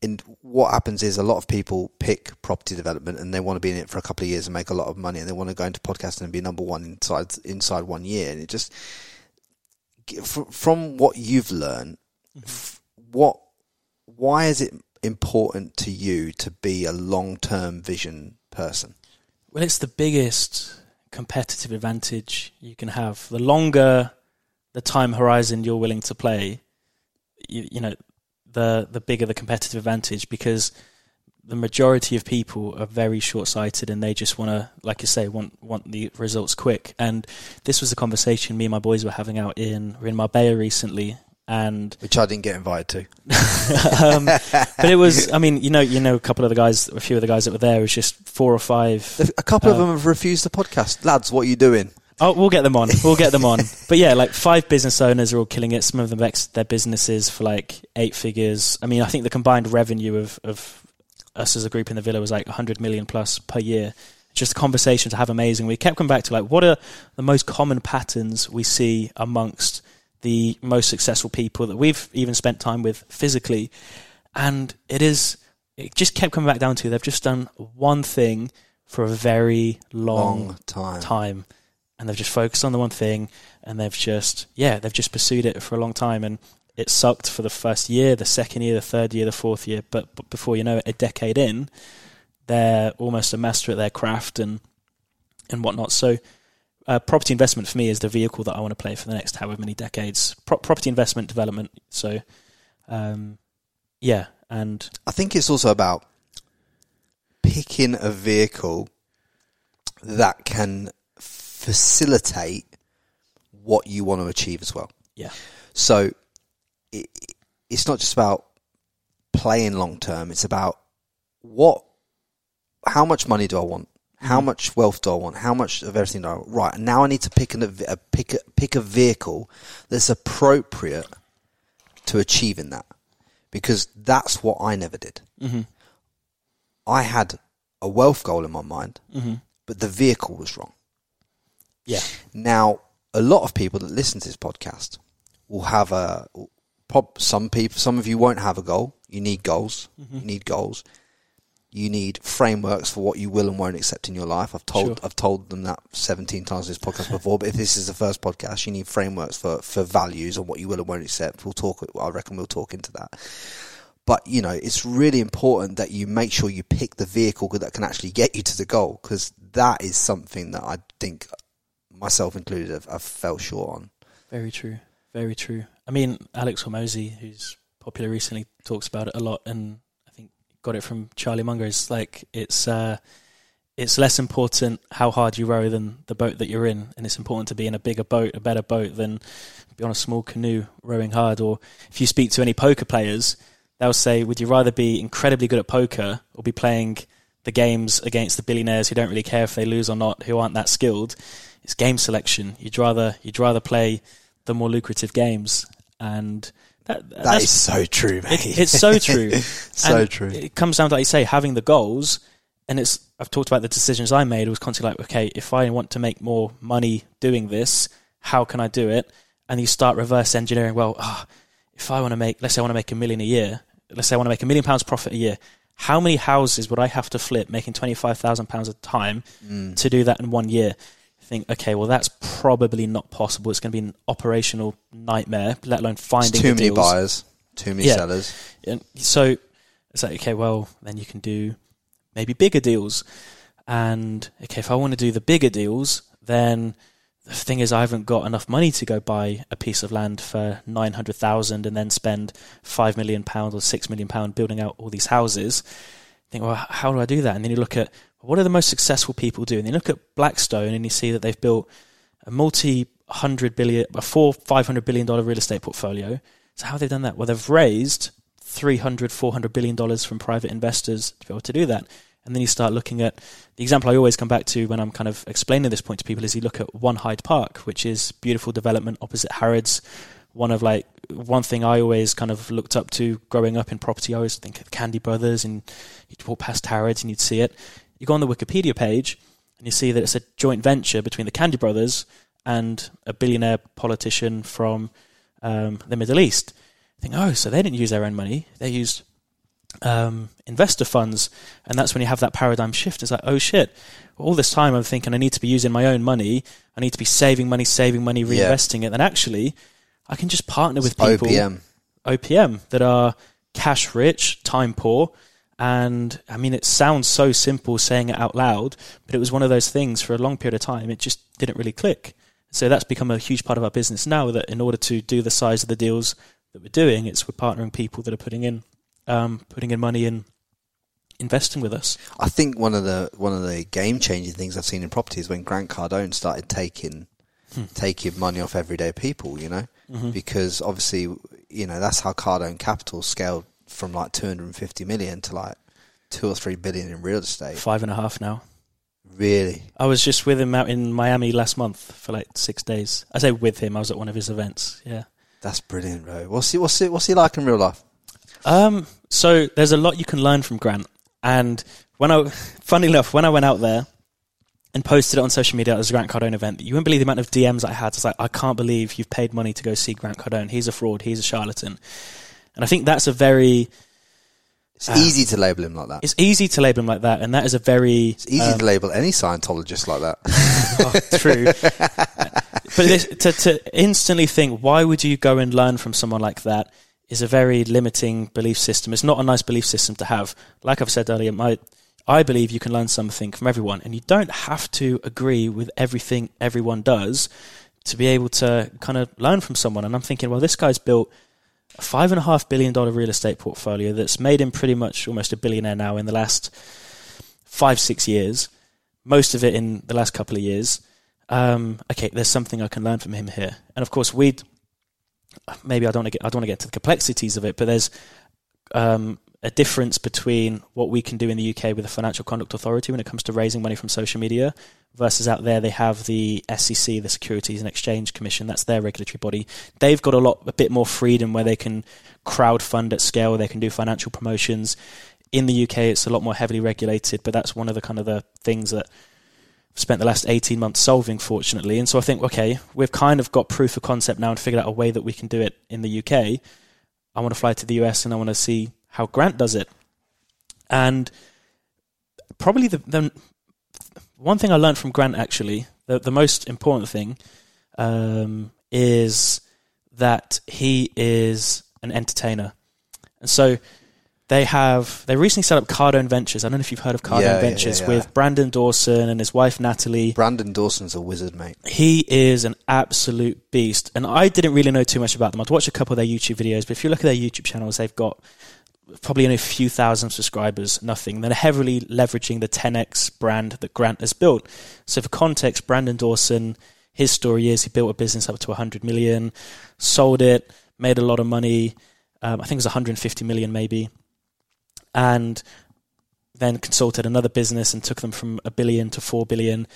And what happens is a lot of people pick property development and they want to be in it for a couple of years and make a lot of money and they want to go into podcasting and be number one inside inside one year. And it just from, from what you've learned, mm-hmm. f- what why is it important to you to be a long term vision person? Well, it's the biggest competitive advantage you can have. The longer the time horizon you're willing to play, you, you know, the the bigger the competitive advantage because the majority of people are very short sighted and they just want to, like you say, want want the results quick. And this was a conversation me and my boys were having out in we're in Marbella recently, and [laughs] Which I didn't get invited to. um, but it was, [laughs] I mean, you know, you know, a couple of the guys, a few of the guys that were there, it was just four or five. A couple of Uh, them have refused the podcast. Lads, what are you doing? Oh, we'll get them on. We'll get them on. [laughs] But yeah, like five business owners are all killing it. Some of them ex their businesses for like eight figures. I mean, I think the combined revenue of, of us as a group in the villa was like 100 million plus per year. Just a conversation to have amazing. We kept coming back to like, what are the most common patterns we see amongst the most successful people that we've even spent time with physically? And it is, it just kept coming back down to they've just done one thing for a very long, Long time. time and they've just focused on the one thing and they've just yeah they've just pursued it for a long time and it sucked for the first year the second year the third year the fourth year but, but before you know it a decade in they're almost a master at their craft and and whatnot. So uh, property investment for me is the vehicle that I want to play for the next however many decades. Pro- property investment development so um, yeah and I think it's also about picking a vehicle that can facilitate what you want to achieve as well. yeah So it, it's not just about playing long term. It's about what, how much money do I want? How much wealth do I want? How much of everything do I want? Right. Now I need to pick a, a pick a, pick a vehicle that's appropriate to achieving that, because that's what I never did. hmm I had a wealth goal in my mind, hmm but the vehicle was wrong. Yeah Now, a lot of people that listen to this podcast will have a. Some people, some of you won't have a goal. You need goals. Mm-hmm. You need goals. You need frameworks for what you will and won't accept in your life. I've told Sure. I've told them that seventeen times in this podcast before. But if this is the first podcast, you need frameworks for for values and what you will and won't accept. We'll talk. I reckon we'll talk into that. But you know, it's really important that you make sure you pick the vehicle that can actually get you to the goal because that is something that I think myself included have, have fell short on. Very true. Very true. I mean, Alex Hormozi, who's popular recently, talks about it a lot, and I think got it from Charlie Munger. It's like it's uh, it's less important how hard you row than the boat that you're in, and it's important to be in a bigger boat, a better boat, than be on a small canoe rowing hard. Or if you speak to any poker players, they'll say, "Would you rather be incredibly good at poker or be playing the games against the billionaires who don't really care if they lose or not, who aren't that skilled?" It's game selection. You'd rather you'd rather play the more lucrative games, and that, That that's so true, mate. it, it's so true. [laughs] so And true. It comes down to, like you say, having the goals. And it's, I've talked about the decisions I made. It was constantly like, okay, if I want to make more money doing this, how can I do it? And you start reverse engineering. Well, ah, if I want to make, let's say I want to make a million a year, let's say I want to make a million pounds profit a year. How many houses would I have to flip making £25,000 a time Mm. to do that in one year? Think, okay, well, that's probably not possible. It's going to be an operational nightmare, let alone It's finding too the many deals. buyers, too many Yeah. sellers. And so it's like, okay, well, then you can do maybe bigger deals. And okay, if I want to do the bigger deals, then the thing is, I haven't got enough money to go buy a piece of land for nine hundred thousand and then spend five million pound or six million pound building out all these houses. think, well, how do I do that? And then you look at what are the most successful people do? And you look at Blackstone and you see that they've built a multi hundred billion, a four, five hundred billion dollar real estate portfolio. So how have they done that? Well, they've raised 300, 400 billion dollars from private investors to be able to do that. And then you start looking at the example I always come back to when I'm kind of explaining this point to people is you look at One Hyde Park, which is beautiful development opposite Harrods. One of like one thing I always kind of looked up to growing up in property. I always think of Candy Brothers, and you'd walk past Harrods and you'd see it. You go on the Wikipedia page and you see that it's a joint venture between the Candy Brothers and a billionaire politician from um, the Middle East. I think, oh, so they didn't use their own money; they used um, investor funds, and that's when you have that paradigm shift. It's like, oh shit! All this time I'm thinking I need to be using my own money. I need to be saving money, saving money, reinvesting yeah. it. And actually, I can just partner with people OPM, OPM that are cash rich, time poor. And I mean, it sounds so simple saying it out loud, but it was one of those things for a long period of time. It just didn't really click. So that's become a huge part of our business now. That in order to do the size of the deals that we're doing, it's we're partnering people that are putting in um, putting in money and investing with us. I think one of the one of the game changing things I've seen in property is when Grant Cardone started taking hmm. taking money off everyday people. You know, mm-hmm. because obviously you know that's how Cardone Capital scaled from like 250 million to like two or three billion in real estate. Five and a half now. Really? I was just with him out in Miami last month for like six days. I say with him. I was at one of his events. Yeah. That's brilliant, bro. What's he, what's he, what's he like in real life? Um, so there's a lot you can learn from Grant. And when I, funny enough, when I went out there and posted it on social media as a Grant Cardone event, you wouldn't believe the amount of DMs I had. It's like, I can't believe you've paid money to go see Grant Cardone. He's a fraud. He's a charlatan. And I think that's a very it's uh, easy to label him like that. It's easy to label him like that, and that is a very. It's easy um, to label any Scientologist like that. [laughs] oh, true. [laughs] but this, to, to instantly think, why would you go and learn from someone like that? Is a very limiting belief system. It's not a nice belief system to have. Like I've said earlier, my I believe you can learn something from everyone, and you don't have to agree with everything everyone does to be able to kind of learn from someone. And I'm thinking, well, this guy's built a five and a half billion dollar real estate portfolio that's made him pretty much almost a billionaire now in the last five six years. Most of it in the last couple of years. Um, okay, there's something I can learn from him here, and of course we'd Maybe I don't want to get I don't want to get to the complexities of it, but there's um, a difference between what we can do in the UK with the Financial Conduct Authority when it comes to raising money from social media versus out there they have the SEC, the Securities and Exchange Commission. That's their regulatory body. They've got a lot, a bit more freedom where they can crowd fund at scale. They can do financial promotions. In the UK, it's a lot more heavily regulated, but that's one of the kind of the things that I've spent the last 18 months solving, fortunately. And so I think, okay, we've kind of got proof of concept now and figured out a way that we can do it in the UK. I want to fly to the US and I want to see how Grant does it. And probably the, the one thing I learned from Grant actually, the, the most important thing, um, is that he is an entertainer. And so they have they recently set up Cardone Ventures. I don't know if you've heard of Cardone yeah, Ventures yeah, yeah, with Brandon Dawson and his wife Natalie. Brandon Dawson's a wizard, mate. He is an absolute beast. And I didn't really know too much about them. I'd watched a couple of their YouTube videos, but if you look at their YouTube channels, they've got probably only a few thousand subscribers, nothing. They're heavily leveraging the 10x brand that Grant has built. So, for context, Brandon Dawson, his story is he built a business up to 100 million, sold it, made a lot of money. Um, I think it was 150 million, maybe, and then consulted another business and took them from a billion to four billion.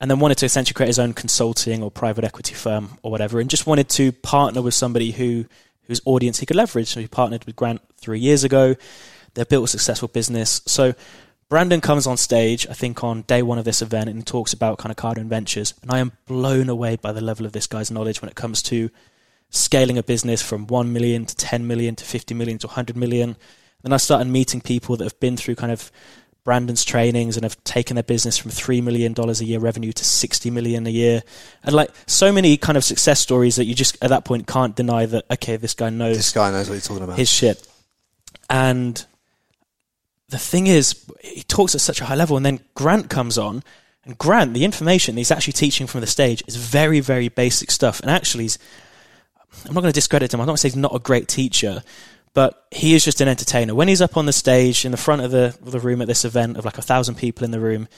And then wanted to essentially create his own consulting or private equity firm or whatever, and just wanted to partner with somebody who whose audience he could leverage. So he partnered with Grant three years ago. They've built a successful business. So Brandon comes on stage, I think, on day one of this event and talks about kind of Cardone Ventures. And I am blown away by the level of this guy's knowledge when it comes to scaling a business from 1 million to 10 million to 50 million to 100 million. Then I started meeting people that have been through kind of Brandon's trainings and have taken their business from $3 million a year revenue to 60 million a year. And like so many kind of success stories that you just at that point can't deny that, okay, this guy knows. This guy knows what he's talking about. His shit. And the thing is, he talks at such a high level and then Grant comes on and Grant, the information he's actually teaching from the stage is very, very basic stuff. And actually, he's, I'm not going to discredit him. I'm not gonna say he's not a great teacher, But he is just an entertainer. When he's up on the stage in the front of the of the room at this event of like a thousand people in the room,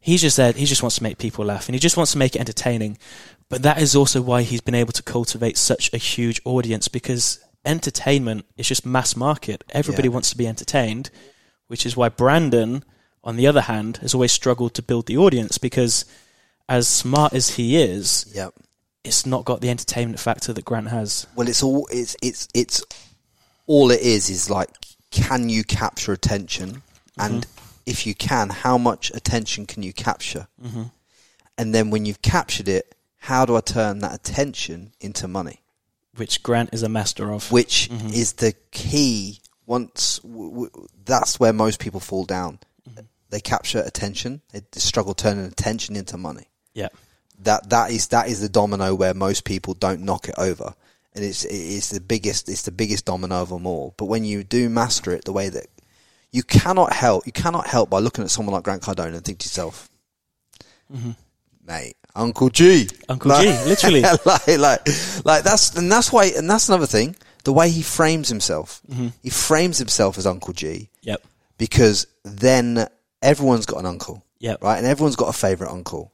he's just there. He just wants to make people laugh, and he just wants to make it entertaining. But that is also why he's been able to cultivate such a huge audience because entertainment is just mass market. Everybody Yeah. wants to be entertained, which is why Brandon, on the other hand, has always struggled to build the audience because, as smart as he is, Yep. it's not got the entertainment factor that Grant has. Well, it's all it's it's it's all it is is like can you capture attention, mm-hmm. and if you can, how much attention can you capture? Mm-hmm. And then when you've captured it, how do I turn that attention into money? Which Grant is a master of. Which mm-hmm. is the key. Once w- w- that's where most people fall down. Mm-hmm. They capture attention. They struggle turning attention into money. yeah. that that is that is the domino where most people don't knock it over, and it's it's the biggest it's the biggest domino of them all. But when you do master it, the way that you cannot help you cannot help by looking at someone like Grant Cardone and think to yourself, mm-hmm. mate, Uncle G, Uncle G, literally. [laughs] like like like that's and that's why and that's another thing. The way he frames himself, mm-hmm. he frames himself as Uncle G Yep. because then everyone's got an uncle, Yep. right? And everyone's got a favourite uncle.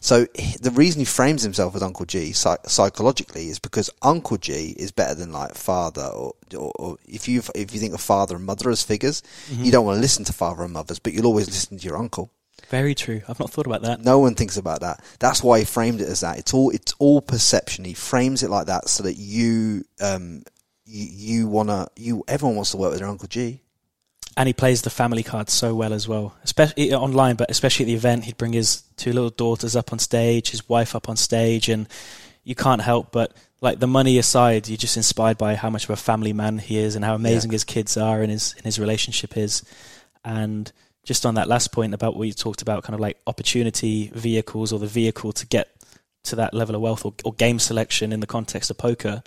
So the reason he frames himself as Uncle G psych- psychologically is because Uncle G is better than like father, or, or, or if you if you think of father and mother as figures, you don't want to listen to father and mothers, but you'll always listen to your uncle. Very true. I've not thought about that. No one thinks about that. That's why he framed it as that. It's all it's all perception. He frames it like that so that you um you, you wanna you everyone wants to work with their Uncle G. and he plays the family card so well as well, especially eh, online, but especially at the event. He'd bring his two little daughters up on stage, his wife up on stage, and you can't help but like the money aside, you're just inspired by how much of a family man he is and how amazing Yeah. his kids are and his and his relationship is. And just on that last point about what you talked about, kind of like opportunity vehicles or the vehicle to get to that level of wealth or, or game selection in the context of poker.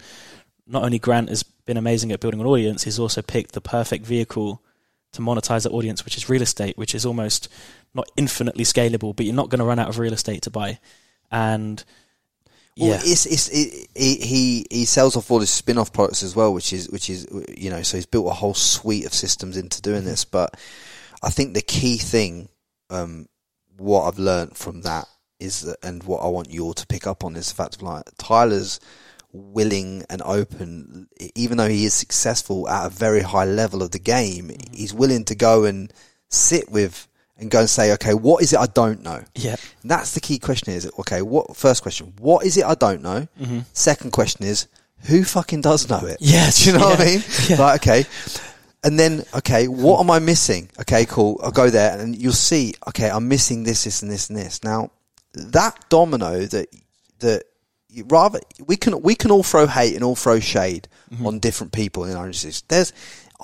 Not only Grant has been amazing at building an audience, he's also picked the perfect vehicle to monetize that audience, which is real estate, which is almost not infinitely scalable, but you're not going to run out of real estate to buy. And Well, yeah, it's, it's, it, he he he sells off all his spin-off products as well, which is which is you know, so he's built a whole suite of systems into doing Mm-hmm. this. But I think the key thing, um, what I've learned from that is that, and what I want you all to pick up on is the fact of like Tyler's willing and open, even though he is successful at a very high level of the game, Mm-hmm. he's willing to go and sit with and go and say, okay, what is it I don't know? yeah, And that's the key question is, okay, what, first question, what is it I don't know? Mm-hmm. Second question is, who fucking does know it? [laughs] Yeah, Do you know what I mean? [laughs] yeah. Like, okay. And then, okay, what am I missing? Okay, cool. I'll go there and you'll see, okay, I'm missing this, this and this and this. Now, that domino that, that, rather we can we can all throw hate and all throw shade Mm-hmm. on different people in our industries. There's,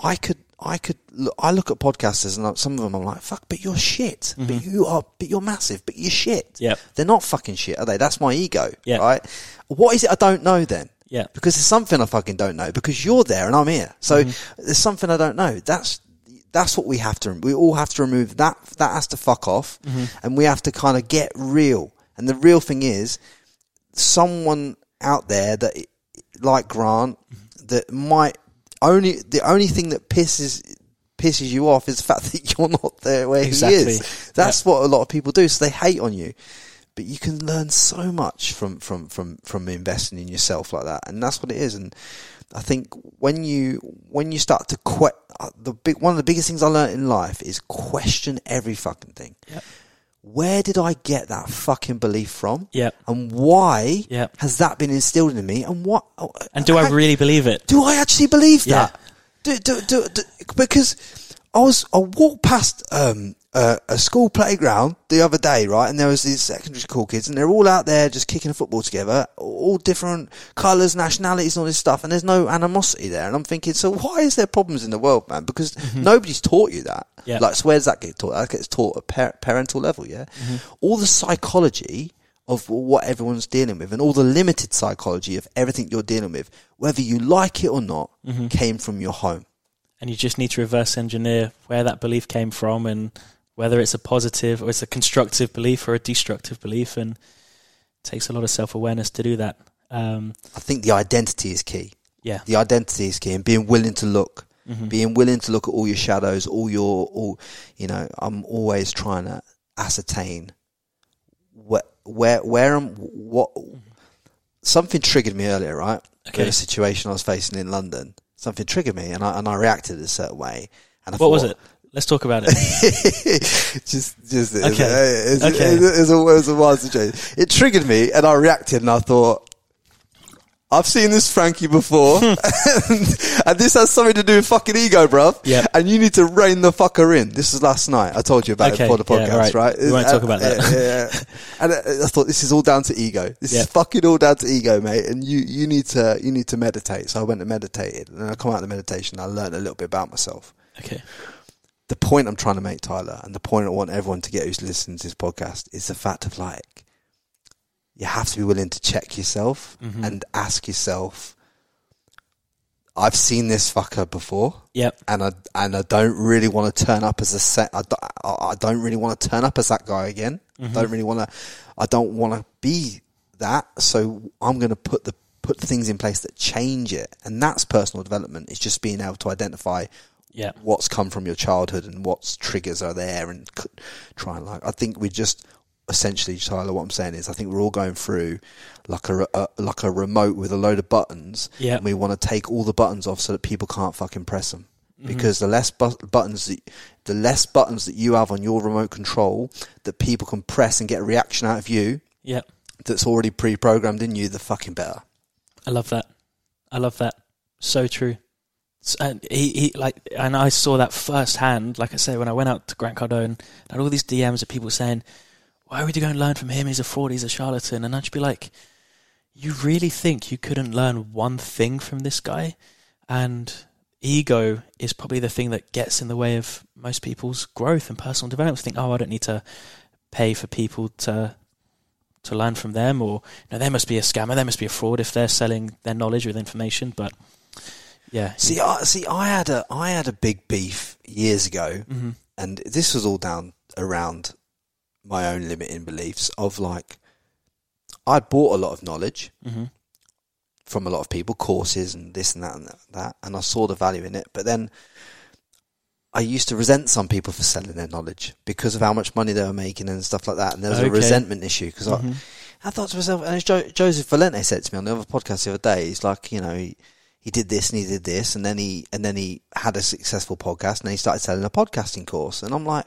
I could I could look, I look at podcasters and some of them I'm like fuck, but you're shit. But you are, but you're massive. But you're shit. Mm-hmm. They're not fucking shit, are they? That's my ego. Yeah. right. What is it I don't know then? Yeah. because there's something I fucking don't know because you're there and I'm here. So Mm-hmm. there's something I don't know. That's that's what we have to. We all have to remove that. That has to fuck off, Mm-hmm. and we have to kind of get real. And the real thing is, someone out there that, like Grant, that might only the only thing that pisses pisses you off is the fact [laughs] that you're not there where Exactly. he is. That's what a lot of people do. So they hate on you. But you can learn so much from, from, from, from investing in yourself like that. And that's what it is. And I think when you, when you start to que- uh, the big, one of the biggest things I learned in life is question every fucking thing. Yep. Where did I get that fucking belief from? Yep. And why Yep. has that been instilled in me? And what? and do I how- really believe it? do I actually believe Yeah. that? Do, do, do, do, because I was I walked past um, uh, a school playground the other day, right, and there was these secondary school kids, and they're all out there just kicking a football together, all different colours, nationalities, and all this stuff, and there's no animosity there. And I'm thinking, so why is there problems in the world, man? Because nobody's taught you that. Yeah. Like, so where does that get taught? That gets taught at par- parental level, yeah. All the psychology of what everyone's dealing with and all the limited psychology of everything you're dealing with, whether you like it or not, came from your home. and you just need to reverse engineer where that belief came from and whether it's a positive or it's a constructive belief or a destructive belief and it takes a lot of self-awareness to do that um, I think the identity is key. Yeah. The identity is key and being willing to look, Mm-hmm. being willing to look at all your shadows, all your, all, you know, I'm always trying to ascertain where, where, where am, what, something triggered me earlier, right? Okay. A situation I was facing in London, something triggered me and I, and I reacted a certain way. And I What was it? Let's talk about it. [laughs] just, just, Okay. it's, it's, Okay. it's, it's a, it's a wild situation. It triggered me, and I reacted, and I thought, I've seen this Frankie before, hmm. [laughs] and, and this has something to do with fucking ego, bruv. Yeah. And you need to rein the fucker in. This was last night. I told you about Okay, it before the yeah, podcast, right. right? We won't talk about that. Yeah, yeah, yeah. [laughs] and I, I thought this is all down to ego. This Yep. is fucking all down to ego, mate. And you, you need to, you need to meditate. So I went and meditated, and I come out of the meditation. I learned a little bit about myself Okay. The point I'm trying to make, Tyler, and the point I want everyone to get who's listening to this podcast is the fact of like, you have to be willing to check yourself Mm-hmm. and ask yourself, I've seen this fucker before. Yep. And I and I don't really want to turn up as a set. I don't, I don't really want to turn up as that guy again. I don't really want to. I don't want to be that. So I'm going to put the put things in place that change it, and that's personal development. It's just being able to identify Yeah. what's come from your childhood and what triggers are there and try and like I think we just essentially Tyler what I'm saying is I think we're all going through like a, a like a remote with a load of buttons Yeah. and we want to take all the buttons off so that people can't fucking press them mm-hmm. because the less bu- buttons that the less buttons that you have on your remote control that people can press and get a reaction out of you yeah, that's already pre-programmed in you the fucking better I love that. I love that. So true. And he, he like, and I saw that firsthand. Like I say, when I went out to Grant Cardone, I had all these DMs of people saying, "Why would you go and learn from him? He's a fraud. He's a charlatan." And I'd be like, "You really think you couldn't learn one thing from this guy?" And ego is probably the thing that gets in the way of most people's growth and personal development. Think, "Oh, I don't need to pay for people to." To learn from them, or you know, they must be a scammer, they must be a fraud if they're selling their knowledge with information. But yeah, See, I see. I had a I had a big beef years ago, Mm-hmm. and this was all down around my own limiting beliefs of like I'd bought a lot of knowledge Mm-hmm. from a lot of people, courses and this and that and that, and I saw the value in it. But then I used to resent some people for selling their knowledge because of how much money they were making and stuff like that. And there was Okay. a resentment issue because Mhm. I, I thought to myself, and jo- Joseph Valente said to me on the other podcast the other day, he's like, you know, he, he did this and he did this, and then he and then he had a successful podcast, and then he started selling a podcasting course, and I'm like.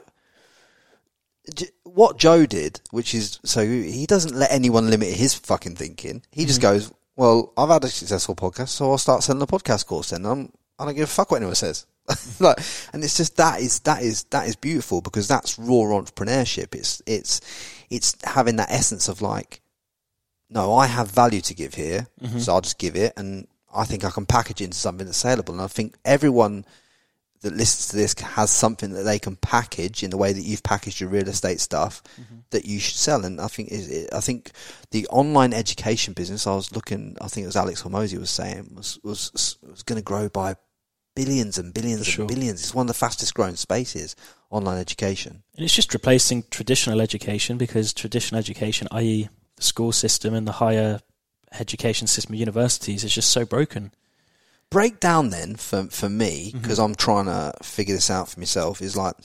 What Joe did, which is so he doesn't let anyone limit his fucking thinking. He just mm-hmm. goes, "Well, I've had a successful podcast, so I'll start selling a podcast course." Then I'm, I don't give a fuck what anyone says. [laughs] like, and it's just that is that is that is beautiful because that's raw entrepreneurship. It's it's it's having that essence of like, no, I have value to give here, mm-hmm. so I'll just give it, and I think I can package it into something that's saleable. And I think everyone that listens to this has something that they can package in the way that you've packaged your real estate stuff mm-hmm. that you should sell. And I think is I think the online education business. I was looking. I think it was Alex Hormozi was saying was was was going to grow by billions and billions sure. and billions. It's one of the fastest growing spaces. Online education. And it's just replacing traditional education because traditional education, i.e., the school system and the higher education system of universities, is just so broken. break down then for for me mm-hmm. because I'm trying to figure this out for myself is like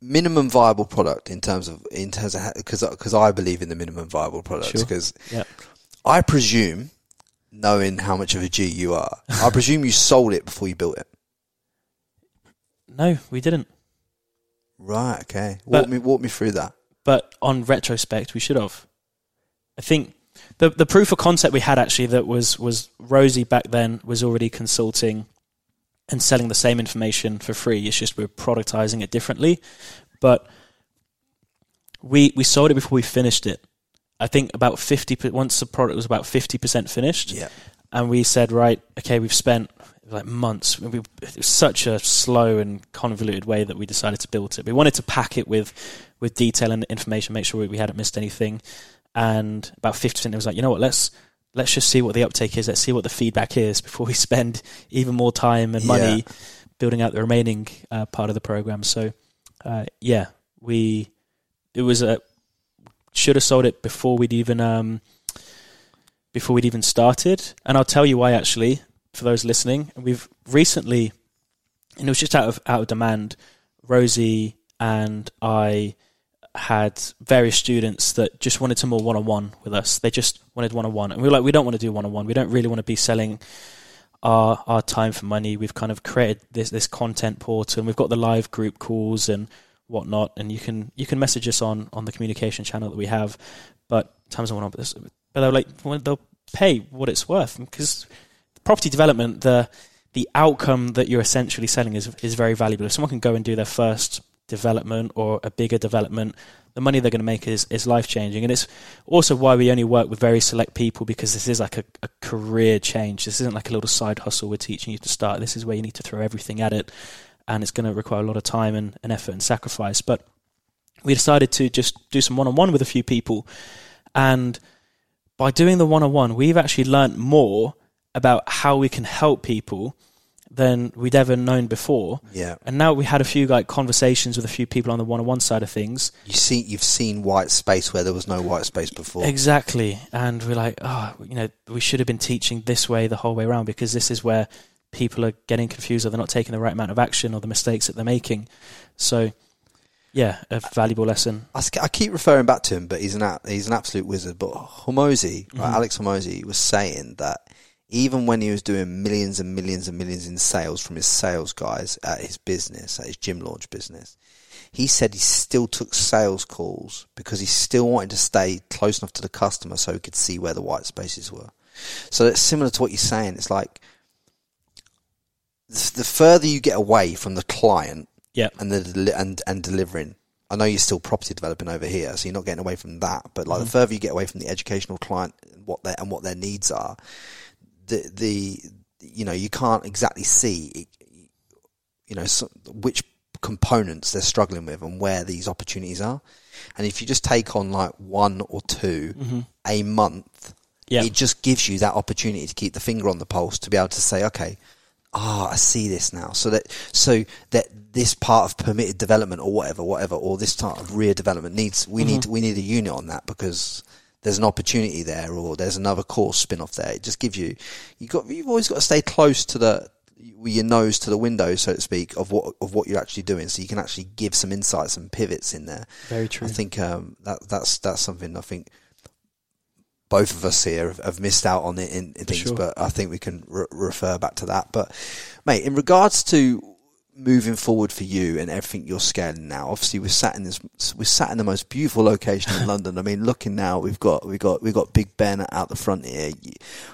minimum viable product in terms of in terms of because because I believe in the minimum viable products Sure. because Yeah. I presume knowing how much of a G you are I [laughs] presume you sold it before you built it No, we didn't. right okay walk me walk me through that But on retrospect, we should have. I think the the proof of concept we had actually that was was Rosie back then was already consulting and selling the same information for free. It's just we're productizing it differently. But we we sold it before we finished it. I think about fifty. Once the product was about fifty percent finished, yeah and we said, right, okay, we've spent like months. We, it was such a slow and convoluted way that we decided to build it. We wanted to pack it with with detail and information, make sure we, we hadn't missed anything. And about fifty percent, it was like, you know what, let's let's just see what the uptake is. Let's see what the feedback is before we [laughs] spend even more time and money Yeah. building out the remaining uh, part of the program. So, uh, yeah, we it was a should have sold it before we'd even um, before we'd even started. And I'll tell you why actually, for those listening. We've recently, and it was just out of out of demand, Rosie and I had various students that just wanted some more one on one with us. They just wanted one on one. And we were like, we don't want to do one on one. We don't really want to be selling our our time for money. We've kind of created this this content portal and we've got the live group calls and whatnot. And you can you can message us on on the communication channel that we have. But times I want to, but they're like well, they'll pay what it's worth because property development the the outcome that you're essentially selling is is very valuable. If someone can go and do their first development or a bigger development, the money they're going to make is, is life changing. And it's also why we only work with very select people because this is like a, a career change. This isn't like a little side hustle we're teaching you to start. This is where you need to throw everything at it. And it's going to require a lot of time and, and effort and sacrifice. But we decided to just do some one on one with a few people. And by doing the one on one, we've actually learnt more about how we can help people than we'd ever known before. Yeah. And now we had a few like conversations with a few people on the one-on-one side of things. You see, you've seen white space where there was no white space before. Exactly. And we're like, oh, you know, we should have been teaching this way the whole way around because this is where people are getting confused or they're not taking the right amount of action or the mistakes that they're making. So, yeah, a valuable lesson. I, I keep referring back to him, but he's an he's an absolute wizard. But Hormozi, Mm-hmm. Alex Hormozi, was saying that even when he was doing millions and millions and millions in sales from his sales guys at his business, at his gym launch business, he said he still took sales calls because he still wanted to stay close enough to the customer so he could see where the white spaces were. So it's similar to what you're saying. It's like the the further you get away from the client Yeah. and the and and delivering. I know you're still property developing over here, so you're not getting away from that. But like the mm. further you get away from the educational client, and what their and what their needs are, the the you know you can't exactly see, you know, which components they're struggling with and where these opportunities are. And if you just take on like one or 2 a month, Yeah. it just gives you that opportunity to keep the finger on the pulse to be able to say, okay, ah, I see this now. So that so that this part of permitted development or whatever, whatever, or this part of rear development needs we need we need a unit on that because there's an opportunity there or there's another course spin off there. It just gives you you got you've always got to stay close to the with your nose to the window, so to speak, of what of what you're actually doing, so you can actually give some insights and pivots in there. Very true. I think um, that that's that's something I think both of us here have, have missed out on it in, in things, sure. but I think we can re- refer back to that. But mate, in regards to moving forward for you and everything you're scaling now, obviously we're sat in this we're sat in the most beautiful location in [laughs] London. I mean, looking now, we've got we've got we've got Big Ben out the front here.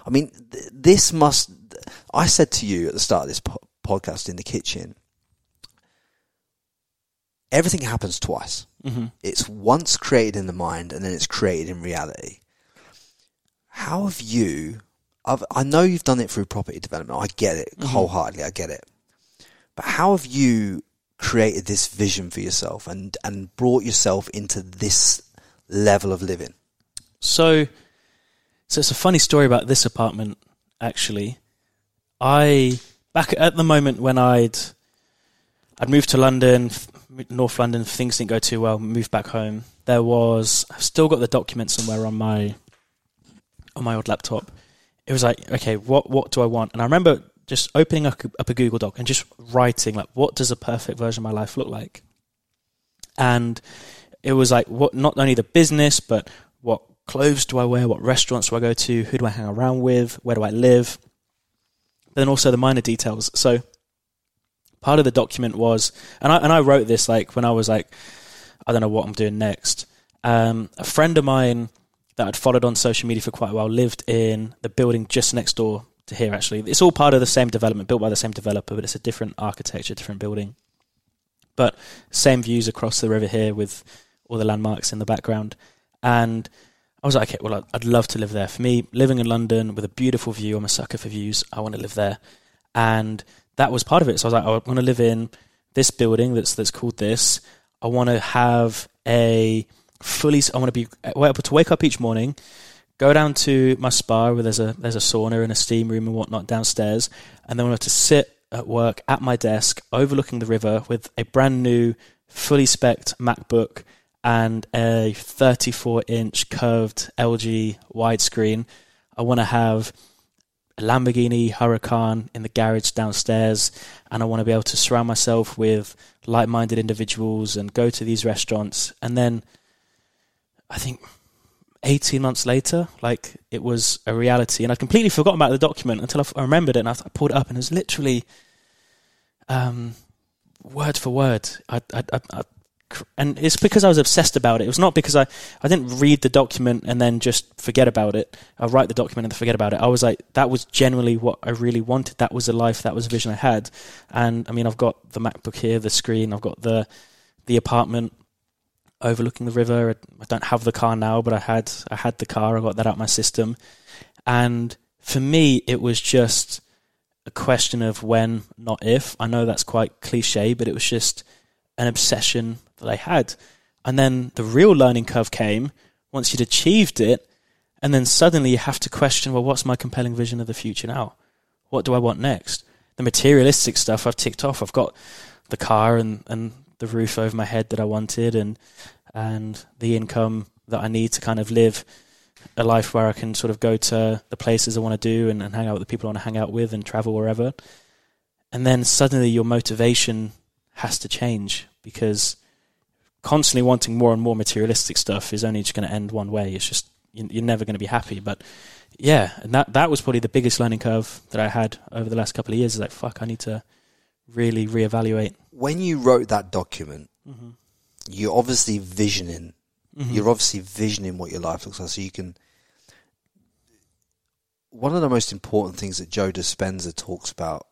I mean, th- this must. I said to you at the start of this po- podcast in the kitchen. Everything happens twice. hmm It's once created in the mind and then it's created in reality. How have you? I've, I know you've done it through property development. I get it wholeheartedly. I get it. But how have you created this vision for yourself and and brought yourself into this level of living? So, so it's a funny story about this apartment. Actually, I back at the moment when I'd I'd moved to London, North London. Things didn't go too well. Moved back home. There was I've still got the document somewhere on my on my old laptop. It was like, okay, what what do I want? And I remember just opening up, a Google Doc and just writing like, what does a perfect version of my life look like? And it was like, what not only the business, but what clothes do I wear? What restaurants do I go to? Who do I hang around with? Where do I live? Then also the minor details. So part of the document was, and I and I wrote this like when I was like, I don't know what I'm doing next. Um, a friend of mine that I'd followed on social media for quite a while lived in the building just next door to here. Actually, it's all part of the same development, built by the same developer, but it's a different architecture, different building. But same views across the river here with all the landmarks in the background. And I was like, okay, well, I'd- love to live there. For me, living in London with a beautiful view, I'm a sucker for views. I want to live there, and that was part of it. So I was like, oh, I want to live in this building that's that's called this. I want to have a fully. I want to be uh, able to wake up each morning, go down to my spa where there's a there's a sauna and a steam room and whatnot downstairs, and then I want to sit at work at my desk overlooking the river with a brand new, fully spec'd MacBook and a 34 inch curved LG widescreen. I want to have a Lamborghini Huracan in the garage downstairs, and I want to be able to surround myself with like-minded individuals and go to these restaurants. And then, I think. 18 months later, like it was a reality, and I'd completely forgotten about the document until I, f- I remembered it, and I, I pulled it up, and it was literally um, word for word. I, I, and it's because I was obsessed about it. It was not because I, I didn't read the document and then just forget about it. I write the document and forget about it. I was like, that was genuinely what I really wanted. That was a life. That was a vision I had. And I mean, I've got the MacBook here, the screen. I've got the the apartment overlooking the river. I don't have the car now, but I had I had the car. I got that out my system. And for me, it was just a question of when, not if. I know that's quite cliche, but it was just an obsession that I had. And then the real learning curve came once you'd achieved it, and then suddenly you have to question, well, what's my compelling vision of the future now? What do I want next? The materialistic stuff I've ticked off. I've got the car and, and the roof over my head that I wanted, and and the income that I need to kind of live a life where I can sort of go to the places I want to do and, and hang out with the people I want to hang out with and travel wherever. And then suddenly your motivation has to change because constantly wanting more and more materialistic stuff is only just going to end one way. It's just you- you're never going to be happy. But yeah, and that that was probably the biggest learning curve that I had over the last couple of years. Is like fuck, I need to really reevaluate. When you wrote that document, Mm-hmm. you're obviously visioning. You're obviously visioning what your life looks like, so you can. One of the most important things that Joe Dispenza talks about,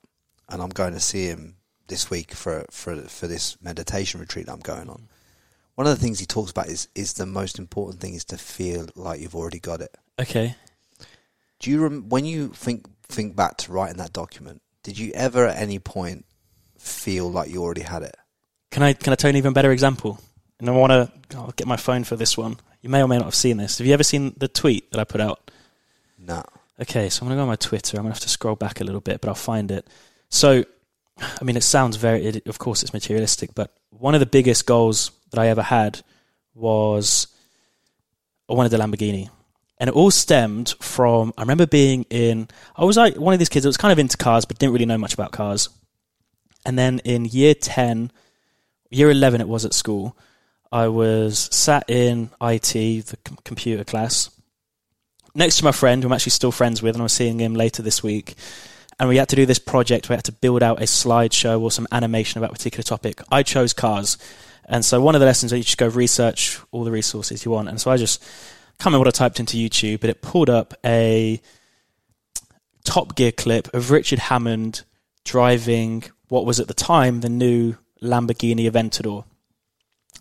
and I'm going to see him this week for for for this meditation retreat I'm going on. One of the things he talks about is is the most important thing is to feel like you've already got it. Okay. Do you rem- when you think think back to writing that document? Did you ever at any point feel like you already had it? Can I can I tell you an even better example? And I want to. I'll get my phone for this one. You may or may not have seen this. Have you ever seen the tweet that I put out? No. Okay, so I'm going to go on my Twitter. I'm going to have to scroll back a little bit, but I'll find it. So, I mean, it sounds very. It, of course, it's materialistic, but one of the biggest goals that I ever had was I wanted a Lamborghini. And it all stemmed from I remember being in I was like one of these kids that was kind of into cars but didn't really know much about cars. And then in year 10, year 11 it was at school, I was sat in IT, the com- computer class, next to my friend who I'm actually still friends with and I'm seeing him later this week. And we had to do this project. where We had to build out a slideshow or some animation about a particular topic. I chose cars. And so one of the lessons is you just go research all the resources you want. And so I just can't remember what I typed into YouTube, but it pulled up a Top Gear clip of Richard Hammond driving what was at the time the new Lamborghini Aventador.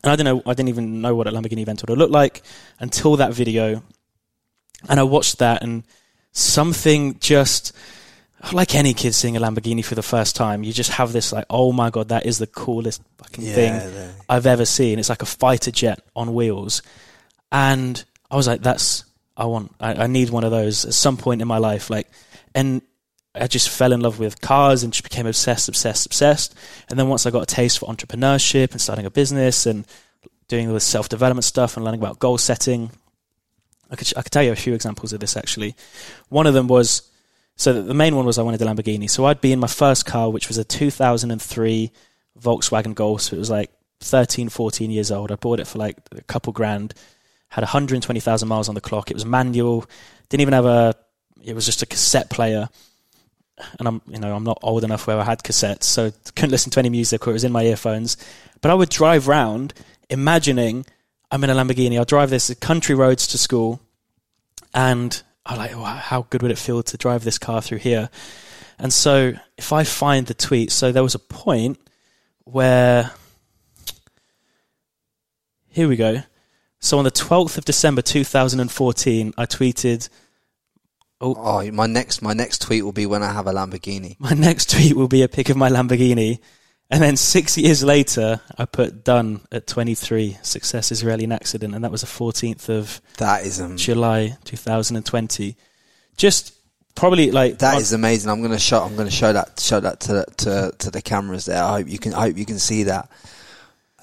And I don't know, I didn't even know what a Lamborghini Aventador looked like until that video. And I watched that, and something just like any kid seeing a Lamborghini for the first time, you just have this like, oh my god, that is the coolest fucking thing the- I've ever seen. It's like a fighter jet on wheels, and I was like, that's I want, I, I need one of those at some point in my life. Like, and I just fell in love with cars and just became obsessed, obsessed, obsessed. And then once I got a taste for entrepreneurship and starting a business and doing the self development stuff and learning about goal setting, I could I could tell you a few examples of this actually. One of them was so the main one was I wanted a Lamborghini. So I'd be in my first car, which was a 2003 Volkswagen Golf. So it was like 13, 14 years old. I bought it for like a couple grand. Had 120,000 miles on the clock. It was manual. Didn't even have a. It was just a cassette player. And I'm, you know, I'm not old enough where I had cassettes, so couldn't listen to any music or it was in my earphones. But I would drive round, imagining I'm in a Lamborghini. I'll drive this country roads to school, and I'm like, wow, how good would it feel to drive this car through here? And so, if I find the tweet, so there was a point where, here we go. So on the 12th of December 2014, I tweeted, Oh, my next my next tweet will be when I have a Lamborghini. my next tweet will be a pic of my Lamborghini. And then six years later, I put done at 23, success Israeli an accident. And that was the 14th of That is um, July 2020. Just probably like that is amazing. I'm gonna show I'm gonna show that show that to to to the cameras there. I hope you can I hope you can see that.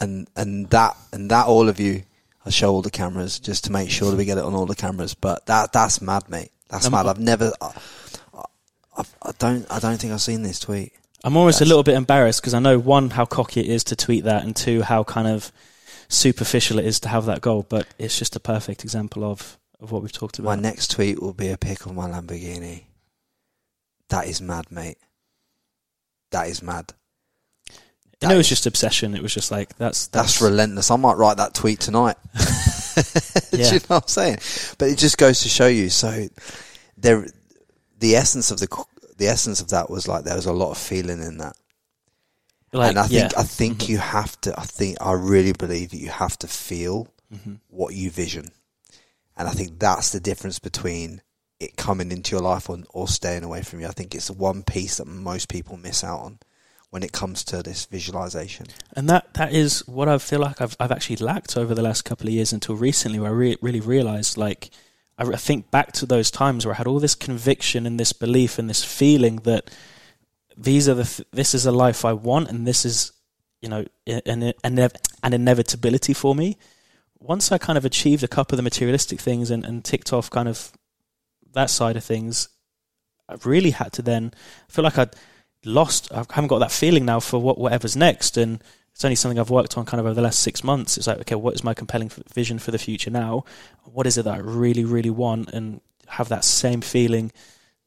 And and that and that all of you I'll show all the cameras just to make sure that we get it on all the cameras. But that that's mad, mate. That's Um, mad. I've never. I, I, I don't. I don't think I've seen this tweet. I'm almost a little bit embarrassed because I know one how cocky it is to tweet that, and two how kind of superficial it is to have that goal. But it's just a perfect example of of what we've talked about. My next tweet will be a pic of my Lamborghini. That is mad, mate. That is mad. and it was just obsession. It was just like that's That's relentless. I might write that tweet tonight. [laughs] Do Yeah. you know what I'm saying? But it just goes to show you. So there, the essence of the the essence of that was like there was a lot of feeling in that, like and I think yeah. I think you have to. I think I really believe that you have to feel Mm-hmm. what you vision, and I think that's the difference between it coming into your life or, or staying away from you. I think it's the one piece that most people miss out on when it comes to this visualization. And that that is what I feel like I've I've actually lacked over the last couple of years until recently, where I re- really realised like I, think back to those times where I had all this conviction and this belief and this feeling that these are the th- this is a life I want and this is you know an an, an inevitability for me. Once I kind of achieved a couple of the materialistic things and, and ticked off kind of that side of things, I really had to then I feel like I'd lost. I haven't got that feeling now for what whatever's next, and it's only something I've worked on kind of over the last six months. It's like, okay, what is my compelling f- vision for the future now? What is it that I really, really want, and have that same feeling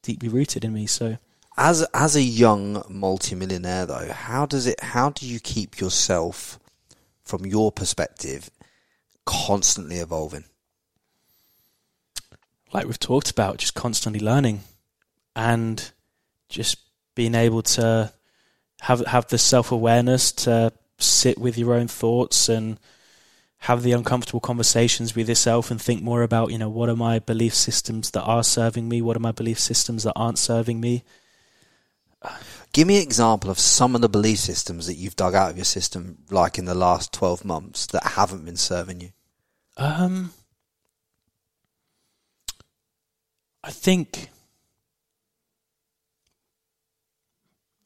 deeply rooted in me? So As as a young multimillionaire though, how does it how do you keep yourself from your perspective constantly evolving? like we've talked about, just constantly learning and just being able to have have the self awareness to sit with your own thoughts and have the uncomfortable conversations with yourself and think more about, you know, what are my belief systems that are serving me? What are my belief systems that aren't serving me? Give me an example of some of the belief systems that you've dug out of your system like in the last 12 months that haven't been serving you. Um, I think.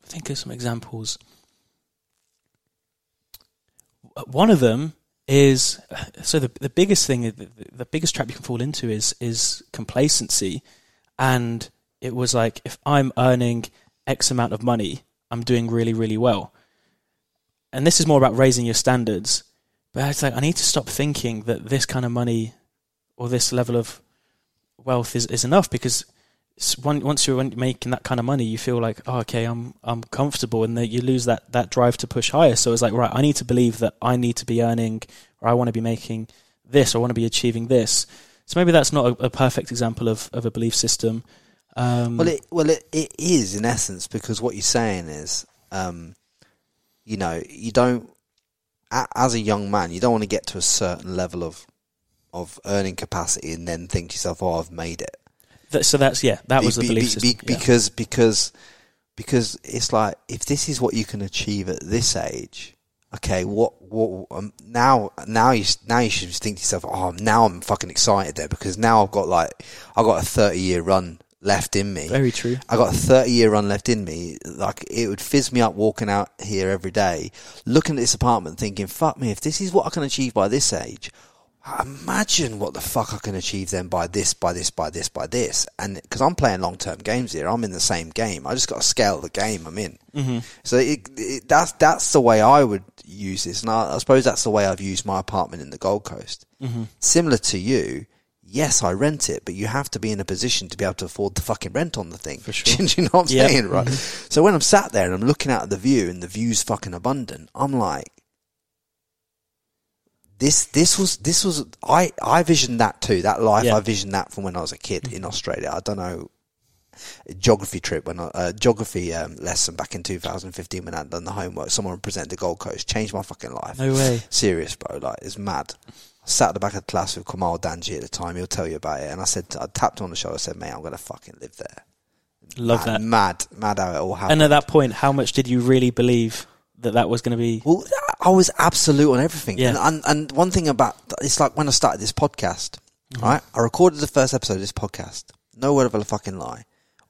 I Think of some examples. One of them is so the the biggest thing, the, the biggest trap you can fall into is is complacency, and it was like if I'm earning X amount of money, I'm doing really really well, and this is more about raising your standards. But it's like I need to stop thinking that this kind of money or this level of wealth is, is enough because once you're making that kind of money, you feel like, oh, okay, I'm I'm comfortable, and you lose that, that drive to push higher. So it's like, right, I need to believe that I need to be earning, or I want to be making this, or I want to be achieving this. So maybe that's not a, a perfect example of, of a belief system. Um, Well, it well it, it is in essence because what you're saying is, um, you know, you don't as a young man, you don't want to get to a certain level of of earning capacity and then think to yourself, "Oh, I've made it." So that's yeah, that was the Be- belief be- system. be- yeah. because because because it's like if this is what you can achieve at this age, okay, what what um, now now you now you should think to yourself, oh, now I'm fucking excited there because now I've got like I've got a thirty year run left in me. Very true. I got a 30 year run left in me. Like it would fizz me up walking out here every day, looking at this apartment, thinking, "Fuck me! If this is what I can achieve by this age, imagine what the fuck I can achieve then by this, by this, by this, by this." And because I'm playing long term games here, I'm in the same game. I just got to scale the game I'm in. Mm-hmm. So it, it, that's that's the way I would use this, and I, I suppose that's the way I've used my apartment in the Gold Coast. Mm-hmm. Similar to you, yes, I rent it, but you have to be in a position to be able to afford the fucking rent on the thing. For [laughs] sure. Do you know what I'm Yeah. saying, right? So when I'm sat there and I'm looking out at the view and the view's fucking abundant, I'm like, this, this was, this was, I, I visioned that too. That life, Yeah. I visioned that from when I was a kid in Australia. I don't know. A geography trip when I, uh, geography um, lesson back in 2015 when I'd done the homework. Someone presented the Gold Coast, changed my fucking life. No way. [laughs] Serious, bro. Like, it's mad. I sat at the back of the class with Kamal Danji at the time. He'll tell you about it. And I said, I tapped him on the shoulder. I said, mate, I'm going to fucking live there. Love mad, that. Mad, mad how it all happened. And at that point, how much did you really believe that that was going to be? well, I was absolute on everything. Yeah. And, and, and one thing about, it's like when I started this podcast, Mm-hmm. right? I recorded the first episode of this podcast. No word of a fucking lie.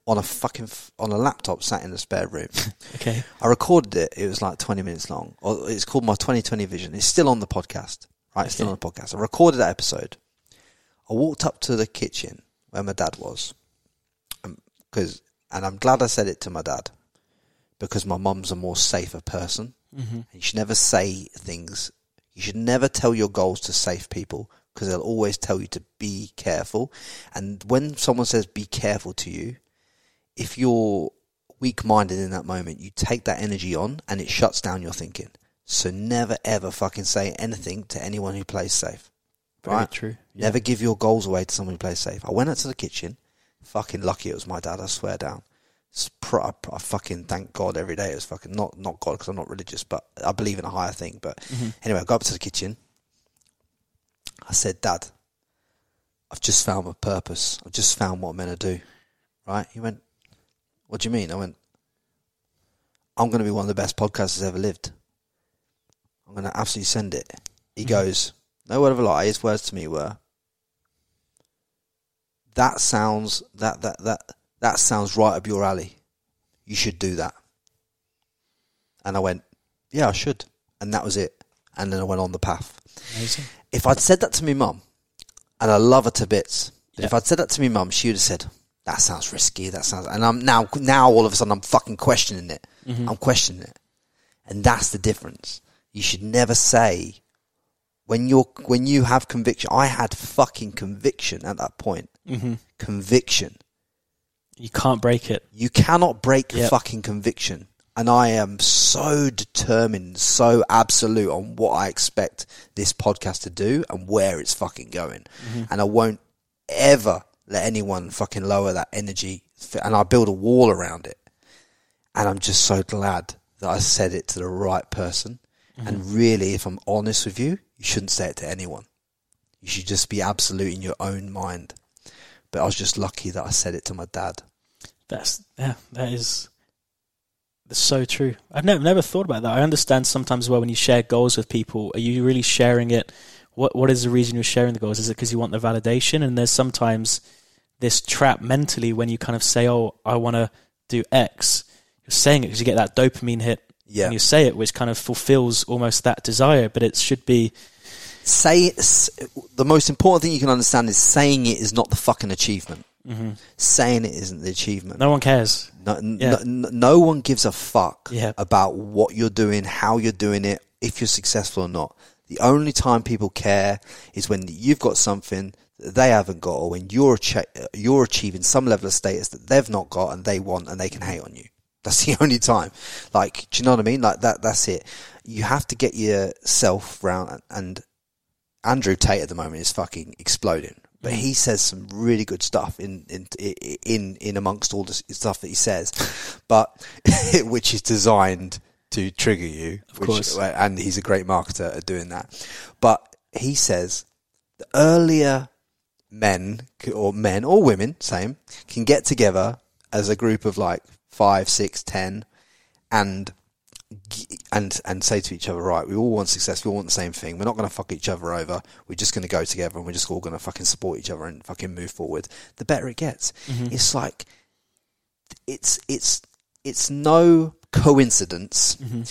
On a fucking, f- on a laptop sat in the spare room. [laughs] Okay. I recorded it. It was like 20 minutes long. Or it's called my 2020 vision. It's still on the podcast, right? It's still on the podcast. I recorded that episode. I walked up to the kitchen where my dad was. because, and I'm glad I said it to my dad because my mum's a more safer person. Mm-hmm. You should never say things. You should never tell your goals to safe people because they'll always tell you to be careful. And when someone says be careful to you, if you're weak minded in that moment, you take that energy on and it shuts down your thinking. So never ever fucking say anything to anyone who plays safe. Very right? true. Never give your goals away to someone who plays safe. I went out to the kitchen. Fucking lucky it was my dad. I swear down. I, I fucking thank God every day. It was fucking not not God because I'm not religious, but I believe in a higher thing. But mm-hmm. anyway, I got up to the kitchen. I said, Dad, I've just found my purpose. I've just found what I'm meant to do. Right? He went, What do you mean? I went, I'm going to be one of the best podcasters ever lived. I'm going to absolutely send it. He mm-hmm. goes, No word of a lie. His words to me were, That sounds that that that that sounds right up your alley. You should do that. And I went, Yeah, I should. And that was it. And then I went on the path Amazing. if I'd said that to my mum, and I love her to bits, but Yeah. if I'd said that to my mum, she would have said, "That sounds risky. That sounds," and I'm now now all of a sudden I'm fucking questioning it. I'm questioning it, and that's the difference. You should never say when you're when you have conviction. I had fucking conviction at that point. Mm-hmm. Conviction. You can't break it. You cannot break Yep. fucking conviction. And I am so determined, so absolute on what I expect this podcast to do and where it's fucking going. Mm-hmm. And I won't ever let anyone fucking lower that energy. And I build a wall around it. And I'm just so glad that I said it to the right person. Mm-hmm. And really, if I'm honest with you, you shouldn't say it to anyone. You should just be absolute in your own mind. But I was just lucky that I said it to my dad. That's yeah, that is that's so true. I've never never thought about that. I understand sometimes well when you share goals with people, are you really sharing it? What what is the reason you're sharing the goals? Is it because you want the validation? And there's sometimes this trap mentally when you kind of say, "Oh, I want to do X." You're saying it because you get that dopamine hit Yeah. when you say it, which kind of fulfills almost that desire. But it should be say s- the most important thing you can understand is saying it is not the fucking achievement. Mm-hmm. Saying it isn't the achievement. no one cares. No, Yeah. no, no one gives a fuck Yeah. about what you're doing, how you're doing it, if you're successful or not. The only time people care is when you've got something that they haven't got, or when you're achi- you're achieving some level of status that they've not got and they want, and they can hate on you. [laughs] That's the only time. Like, do you know what I mean? Like that. That's it. You have to get yourself round. And Andrew Tate at the moment is fucking exploding. But he says some really good stuff in in in in amongst all the stuff that he says, but [laughs] which is designed to trigger you. Of course. Uh, and he's a great marketer at doing that. But he says the earlier men or men or women, same, can get together as a group of like five, six, ten, and and and say to each other, right, we all want success, we all want the same thing. We're not going to fuck each other over. We're just going to go together and we're just all going to fucking support each other and fucking move forward. The better it gets. Mm-hmm. It's like it's it's it's no coincidence mm-hmm.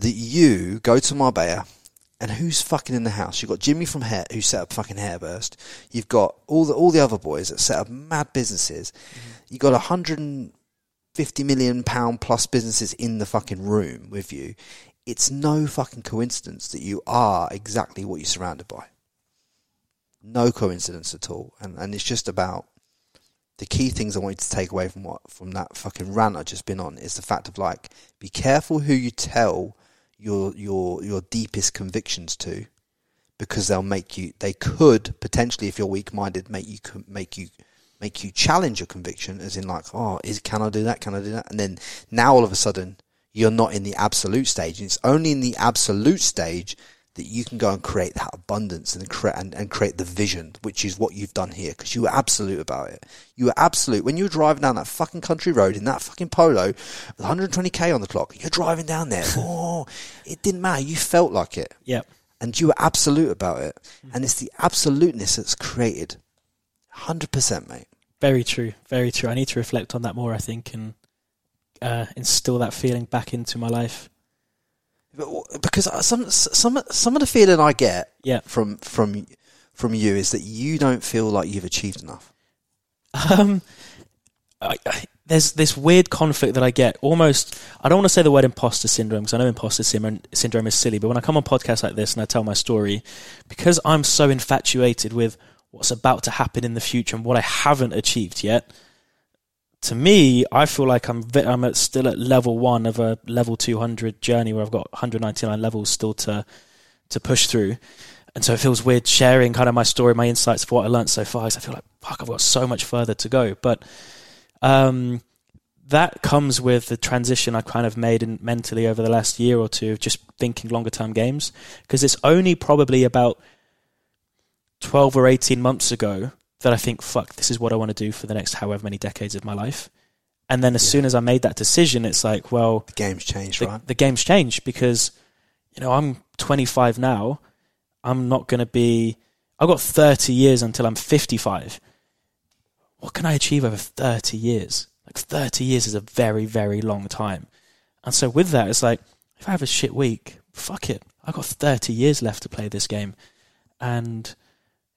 that you go to Marbella and who's fucking in the house? You've got Jimmy from Hair who set up fucking Hairburst. You've got all the all the other boys that set up mad businesses. Mm-hmm. You've got a hundred and fifty million pound plus businesses in the fucking room with you. It's no fucking coincidence that you are exactly what you're surrounded by. No coincidence at all. And and it's just about the key things I want you to take away from what from that fucking rant I've just been on is the fact of like be careful who you tell your your your deepest convictions to because they'll make you they could potentially if you're weak minded make you make you make you challenge your conviction as in like oh is can I do that can I do that and then now all of a sudden you're not in the absolute stage and it's only in the absolute stage that you can go and create that abundance and create and, and create the vision which is what you've done here because you were absolute about it you were absolute when you were driving down that fucking country road in that fucking polo with 120k on the clock you're driving down there [laughs] oh it didn't matter you felt like it Yeah. and you were absolute about it. And it's the absoluteness that's created. 100%, mate. Very true. Very true. I need to reflect on that more, I think, and uh, instill that feeling back into my life. But- Because uh, some some some of the feeling I get Yeah. from from from you is that you don't feel like you've achieved enough. Um, I, I, there's this weird conflict that I get. Almost, I don't want to say the word imposter syndrome because I know imposter syndrome, syndrome is silly. But when I come on podcasts like this and I tell my story, because I'm so infatuated with what's about to happen in the future and what I haven't achieved yet, to me, I feel like I'm I'm at, still at level one of a level 200 journey where I've got 199 levels still to to push through. And so it feels weird sharing kind of my story, my insights for what I learned so far. Because I feel like fuck, I've got so much further to go. But um, that comes with the transition I kind of made in mentally over the last year or two of just thinking longer term games. Because it's only probably about 12 or 18 months ago that I think, fuck, this is what I want to do for the next however many decades of my life. And then as soon as I made that decision, it's like, well, The game's changed, the, right? the game's changed because, you know, I'm 25 now. I'm not going to be. I've got 30 years until I'm 55. What can I achieve over 30 years? Like 30 years is a very, very long time. And so with that, it's like, if I have a shit week, fuck it. I've got 30 years left to play this game. And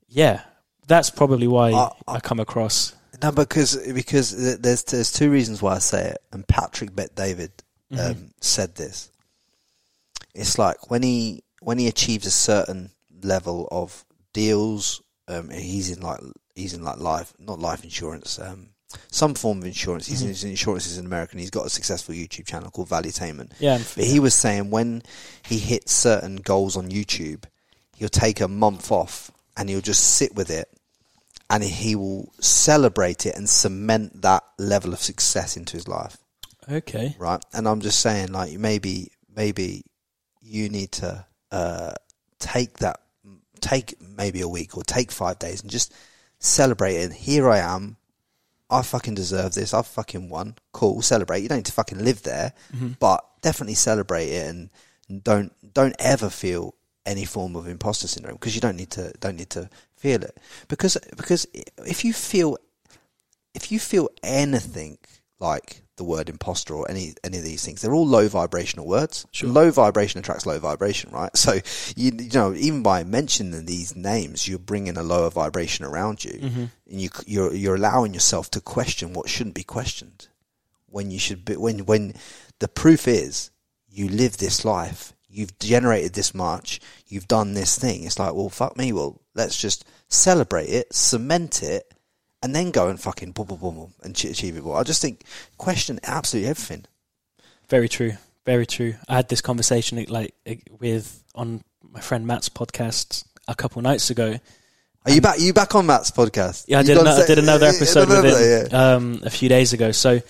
yeah, that's probably why I- I come across. No, because because there's there's two reasons why I say it, and Patrick Bet David um, Mm-hmm. said this. It's like when he when he achieves a certain level of deals, um, he's in like he's in like life, not life insurance, um, some form of insurance. He's Mm-hmm. in insurance is in America, and he's got a successful YouTube channel called Valuetainment. Yeah, But he was saying when he hits certain goals on YouTube, he'll take a month off and he'll just sit with it and he will celebrate it and cement that level of success into his life. okay. Right. And I'm just saying, like, maybe, maybe you need to uh, take that, take maybe a week or take five days and just celebrate it. Here I am. I fucking deserve this. I've fucking won. Cool. Celebrate. You don't need to fucking live there, but definitely celebrate it and don't don't ever feel any form of imposter syndrome because you don't need to don't need to feel it because because if you feel if you feel anything like the word imposter or any any of these things, they're all low vibrational words. Sure. Low vibration attracts low vibration, right? So you you know even by mentioning these names, you're bringing a lower vibration around you, mm-hmm. and you you're you're allowing yourself to question what shouldn't be questioned. When you should be when when the proof is you live this life, you've generated this much, you've done this thing. It's like, well, fuck me. Well, let's just celebrate it, cement it, and then go and fucking boom, boom, boom, boom, and achieve it. Well, I just think question absolutely everything. Very true. Very true. I had this conversation like with on my friend Matt's podcast a couple nights ago. Are you back? You back on Matt's podcast? Yeah, I did, ano- I did another episode with him yeah. um, a few days ago. So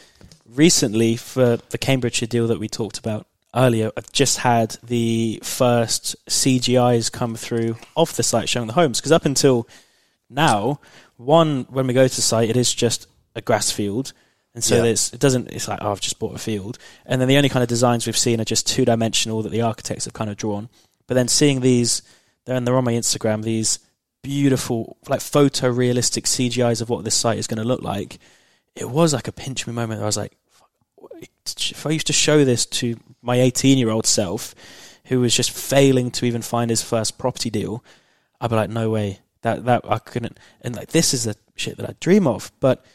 recently, for the Cambridgeshire deal that we talked about earlier, I've just had the first CGIs come through of the site showing the homes. Because up until now, one when we go to the site, it is just a grass field. And so Yeah. it doesn't, it's like, oh, I've just bought a field. And then the only kind of designs we've seen are just two dimensional that the architects have kind of drawn. But then seeing these, they're, and they're on my Instagram, these beautiful, like photorealistic CGIs of what this site is going to look like, it was like a pinch me moment. I was like, if I used to show this to my 18 year old self, who was just failing to even find his first property deal, I'd be like, no way, that that I couldn't. And like, this is the shit that I dream of. But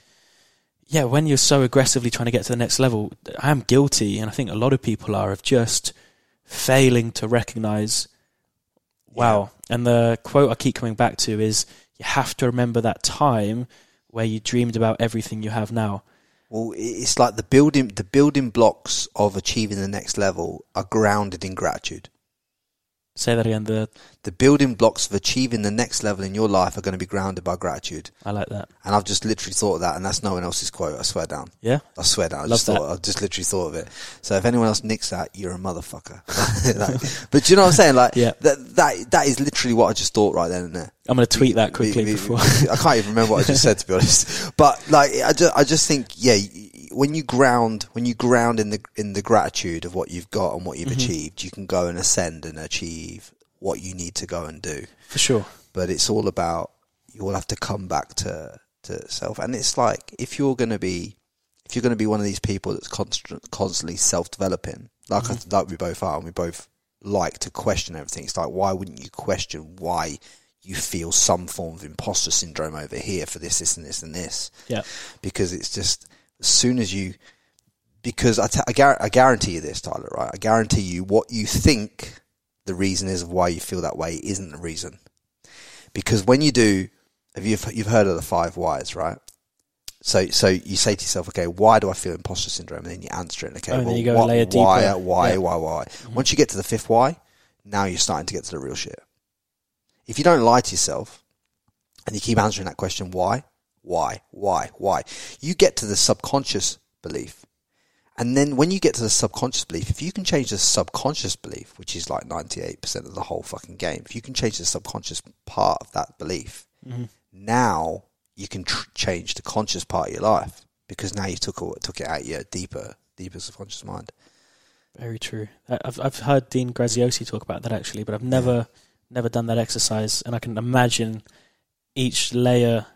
yeah, when you're so aggressively trying to get to the next level, I am guilty, and I think a lot of people are of just failing to recognize. Wow. And the quote I keep coming back to is you have to remember that time where you dreamed about everything you have now. Well, it's like the building the building blocks of achieving the next level are grounded in gratitude. Say that again. The The building blocks of achieving the next level in your life are going to be grounded by gratitude. I like that. And I've just literally thought of that, and that's no one else's quote. I swear down. Yeah. I swear down. I Love just that. thought. I just literally thought of it. So if anyone else nicks that, you're a motherfucker. [laughs] Like, but do you know what I'm saying? Like Yeah. that that that is literally what I just thought right then and there. I'm going to tweet that quickly We- we- before. I can't even remember what I just said to be honest. But like, I just, I just think, yeah, when you ground, when you ground in the in the gratitude of what you've got and what Mm-hmm. you've achieved, you can go and ascend and achieve what you need to go and do. For sure. But it's all about you will have to come back to to self, and it's like if you're going to be if you're going to be one of these people that's constant, constantly self developing, like I, like we both are, and we both like to question everything. It's like why wouldn't you question why you feel some form of imposter syndrome over here for this, this, and this, and this? Yeah. Because it's just as soon as you, because I, I, gar- I guarantee you this, Tyler, right? I guarantee you what you think the reason is of why you feel that way isn't the reason. Because when you do, have you you've heard of the five whys, right? So so you say to yourself, okay, why do I feel imposter syndrome? And then you answer it. Okay, Oh, well, you go what- why, deeper. why, Yeah. why, why? Once you get to the fifth why, now you're starting to get to the real shit. If you don't lie to yourself and you keep answering that question, why, why, why, why, you get to the subconscious belief. And then when you get to the subconscious belief, if you can change the subconscious belief, which is like 98% of the whole fucking game, if you can change the subconscious part of that belief, mm-hmm. now you can tr- change the conscious part of your life because now you took it, took it out your deeper, deeper subconscious mind. Very true. I've I've heard Dean Graziosi talk about that actually, but I've never never done that exercise, and I can imagine each layer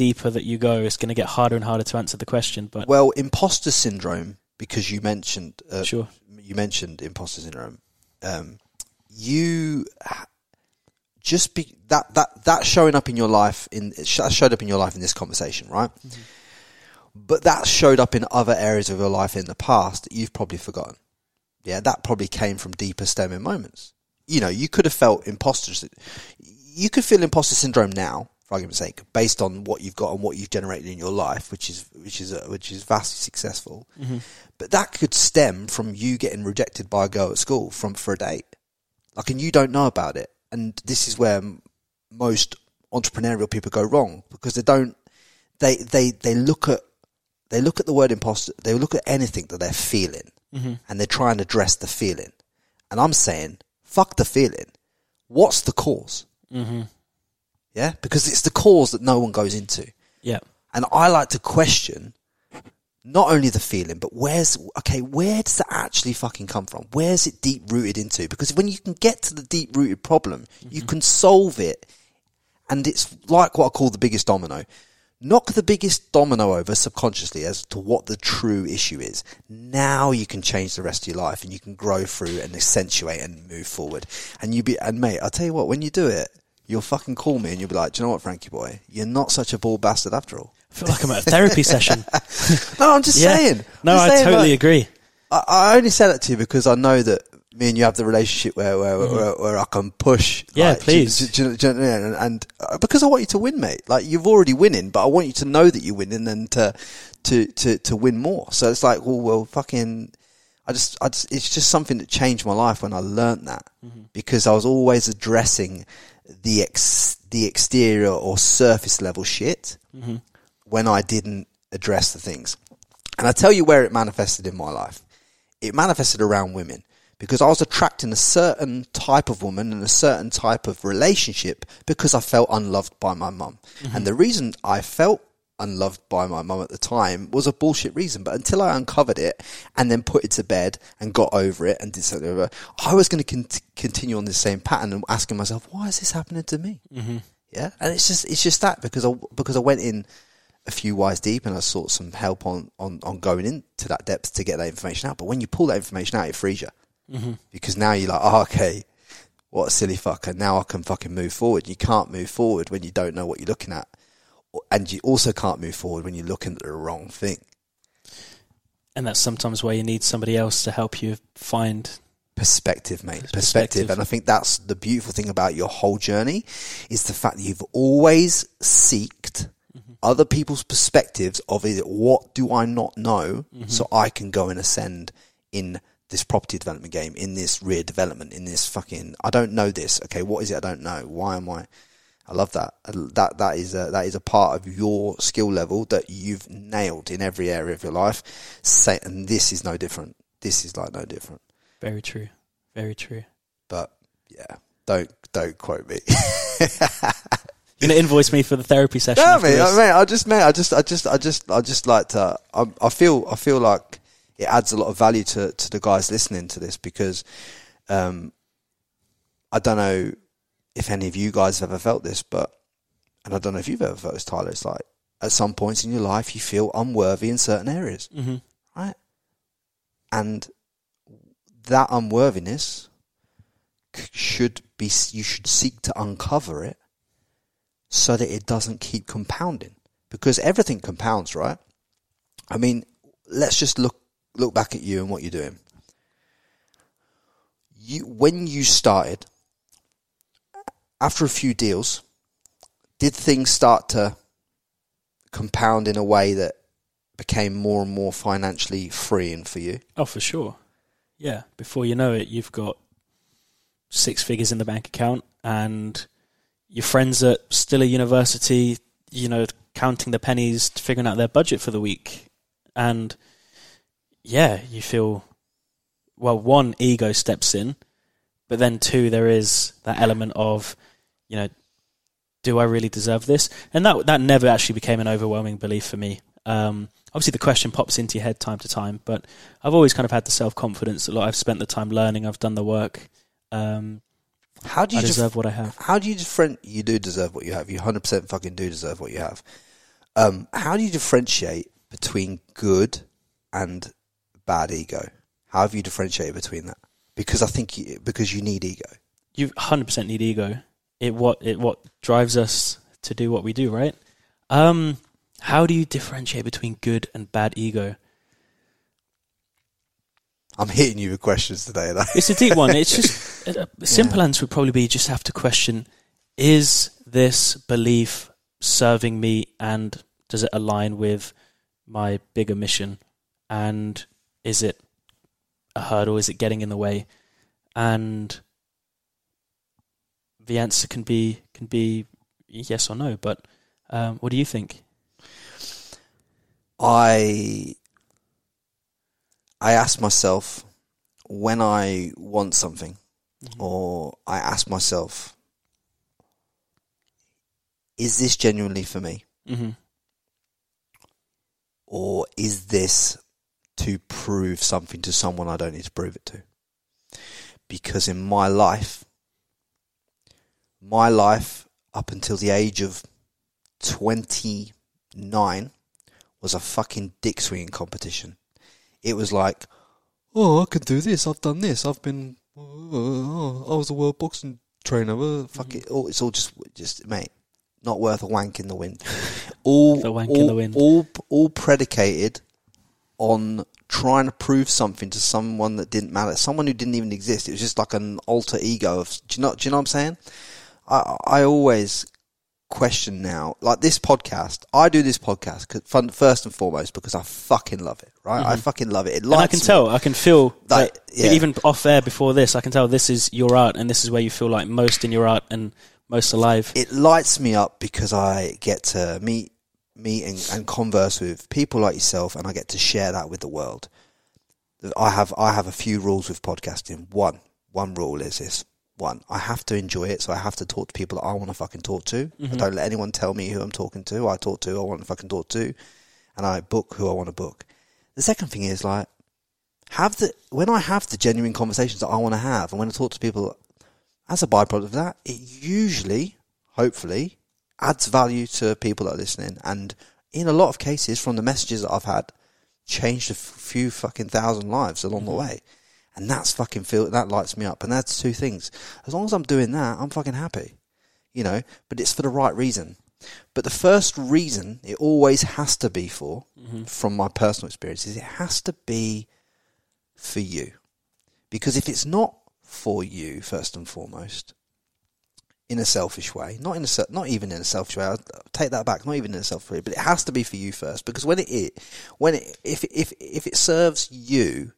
deeper that you go it's going to get harder and harder to answer the question. But Well, imposter syndrome, because you mentioned uh, sure, you mentioned imposter syndrome. Um, you just be that that that showing up in your life in it sh- showed up in your life in this conversation, right? But that showed up in other areas of your life in the past that you've probably forgotten. Yeah, that probably came from deeper stemming moments. You know, you could have felt imposter. You could feel imposter syndrome now, for argument's sake, based on what you've got and what you've generated in your life, which is which is uh, which is vastly successful. But that could stem from you getting rejected by a girl at school from for a date, like, and you don't know about it. And this is where most entrepreneurial people go wrong because they don't. They they they look at they look at the word imposter. They look at anything that they're feeling, and they try and address the feeling. And I'm saying, fuck the feeling. What's the cause? mm-hmm. Yeah, because it's the cause that no one goes into. yeah, And I like to question not only the feeling, but where's, okay, where does that actually fucking come from? Where's it deep rooted into? Because when you can get to the deep rooted problem, you mm-hmm. can solve it. And it's like what I call the biggest domino. Knock the biggest domino over subconsciously as to what the true issue is. Now you can change the rest of your life and you can grow through and accentuate and move forward. And you be, and mate, I'll tell you what, when you do it, you'll fucking call me and you'll be like, do you know what, Frankie boy? You're not such a ball bastard after all. I feel like I'm at a therapy [laughs] session. No, I'm just [laughs] Yeah. saying. No, I'm I saying, totally like, agree. I, I only say that to you because I know that me and you have the relationship where where, where, where I can push. Yeah, like, please. do- do- do- and, and uh, because I want you to win, mate. Like you've already winning, but I want you to know that you're winning and to to to to win more. So it's like, well, well, fucking. I just, I just, it's just something that changed my life when I learnt that Mm-hmm. because I was always addressing the ex, the exterior or surface level shit Mm-hmm. when I didn't address the things. And I tell you where it manifested in my life. It manifested around women because I was attracting a certain type of woman and a certain type of relationship because I felt unloved by my mum. And the reason I felt unloved by my mum at the time was a bullshit reason. But until I uncovered it and then put it to bed and got over it and did something over, I was going to con- continue on this same pattern and asking myself, why is this happening to me? Mm-hmm. Yeah, and it's just it's just that because I because I went in a few whys deep and I sought some help on on on going into that depth to get that information out. But when you pull that information out, it frees you mm-hmm. because now you're like, oh, okay, what a silly fucker. Now I can fucking move forward. You can't move forward when you don't know what you're looking at, and you also can't move forward when you're looking at the wrong thing. And that's sometimes where you need somebody else to help you find. perspective, mate. Perspective. Perspective. And I think that's the beautiful thing about your whole journey is the fact that you've always seeked mm-hmm. other people's perspectives of it. What do I not know mm-hmm. so I can go and ascend in this property development game, in this rear development, in this fucking, I don't know this. Okay. What is it? I don't know. Why am I? I love that. That that is a, that is a part of your skill level that you've nailed in every area of your life. Say, and this is no different. This is like no different. Very true. Very true. But yeah, don't don't quote me. You're gonna invoice me for the therapy [laughs] session. no, mate. I, mate, I just, mate, I just, I just, I just, I just like to. I, I feel, I feel like it adds a lot of value to to the guys listening to this because, um, I don't know if any of you guys have ever felt this, but, and I don't know if you've ever felt this, Tyler. It's like at some points in your life you feel unworthy in certain areas, hmm right? And that unworthiness should be you should seek to uncover it so that it doesn't keep compounding because everything compounds right I mean, let's just look look back at you and what you're doing. You when you started, after a few deals, did things start to compound in a way that became more and more financially freeing for you? Oh, for sure. Yeah. Before you know it, you've got six figures in the bank account, and your friends at still a university, you know, counting the pennies, figuring out their budget for the week, and yeah, you feel well. One, ego steps in, but then two, there is that element of, you know, do I really deserve this? And that that never actually became an overwhelming belief for me. Um, obviously, the question pops into your head time to time, but I've always kind of had the self confidence that like, I've spent the time learning, I've done the work. Um, How do you I deserve what I have. How do you different? You do deserve what you have. You hundred percent fucking do deserve what you have. Um, how do you differentiate between good and bad ego? How have you differentiated between that? Because I think you, because you need ego. You 100% need ego. It what it what drives us to do what we do, right? Um, how do you differentiate between good and bad ego? I'm hitting you with questions today. Though. It's a deep one. It's just [laughs] a a simple answer would probably be just have to question: Is this belief serving me, and does it align with my bigger mission? And is it a hurdle? Is it getting in the way? And the answer can be can be yes or no. But um, what do you think? I I ask myself when I want something, or I ask myself, is this genuinely for me, hmm or is this to prove something to someone I don't need to prove it to? Because in my life, my life up until the age of twenty nine was a fucking dick swinging competition. It was like, oh, I can do this. I've done this. I've been, oh, I was a world boxing trainer. Uh, fuck it. Oh, it's all just, just mate, not worth a wank in the wind. [laughs] All, The wank all, in the wind. all, all predicated on trying to prove something to someone that didn't matter, someone who didn't even exist. It was just like an alter ego of. Do you know? Do you know what I'm saying? I I always question now, like this podcast. I do this podcast fun, first and foremost because I fucking love it. Right? I fucking love it. It Mm-hmm. And I can me. tell, I can feel Like, that yeah. even off air before this, I can tell this is your art and this is where you feel like most in your art and most alive. it lights me up because I get to meet meet and, and converse with people like yourself, and I get to share that with the world. I have I have a few rules with podcasting. One one rule is this: one, I have to enjoy it, so I have to talk to people that I want to fucking talk to. I mm-hmm. don't let anyone tell me who I'm talking to. I talk to who I want to fucking talk to, and I book who I want to book. The second thing is like have the when I have the genuine conversations that I want to have, and when I talk to people as a byproduct of that, it usually, hopefully, adds value to people that are listening. And in a lot of cases, from the messages that I've had, changed a f- few fucking thousand lives along the mm-hmm. way. And that's fucking feel that lights me up. And that's two things. As long as I'm doing that, I'm fucking happy. You know, but it's for the right reason. But the first reason it always has to be for, mm-hmm. from my personal experiences, it has to be for you. Because if it's not for you, first and foremost, in a selfish way, not in a not even in a selfish way. I'll uh, take that back. Not even in a selfish way, but it has to be for you first. Because when it, it when it if if if it serves you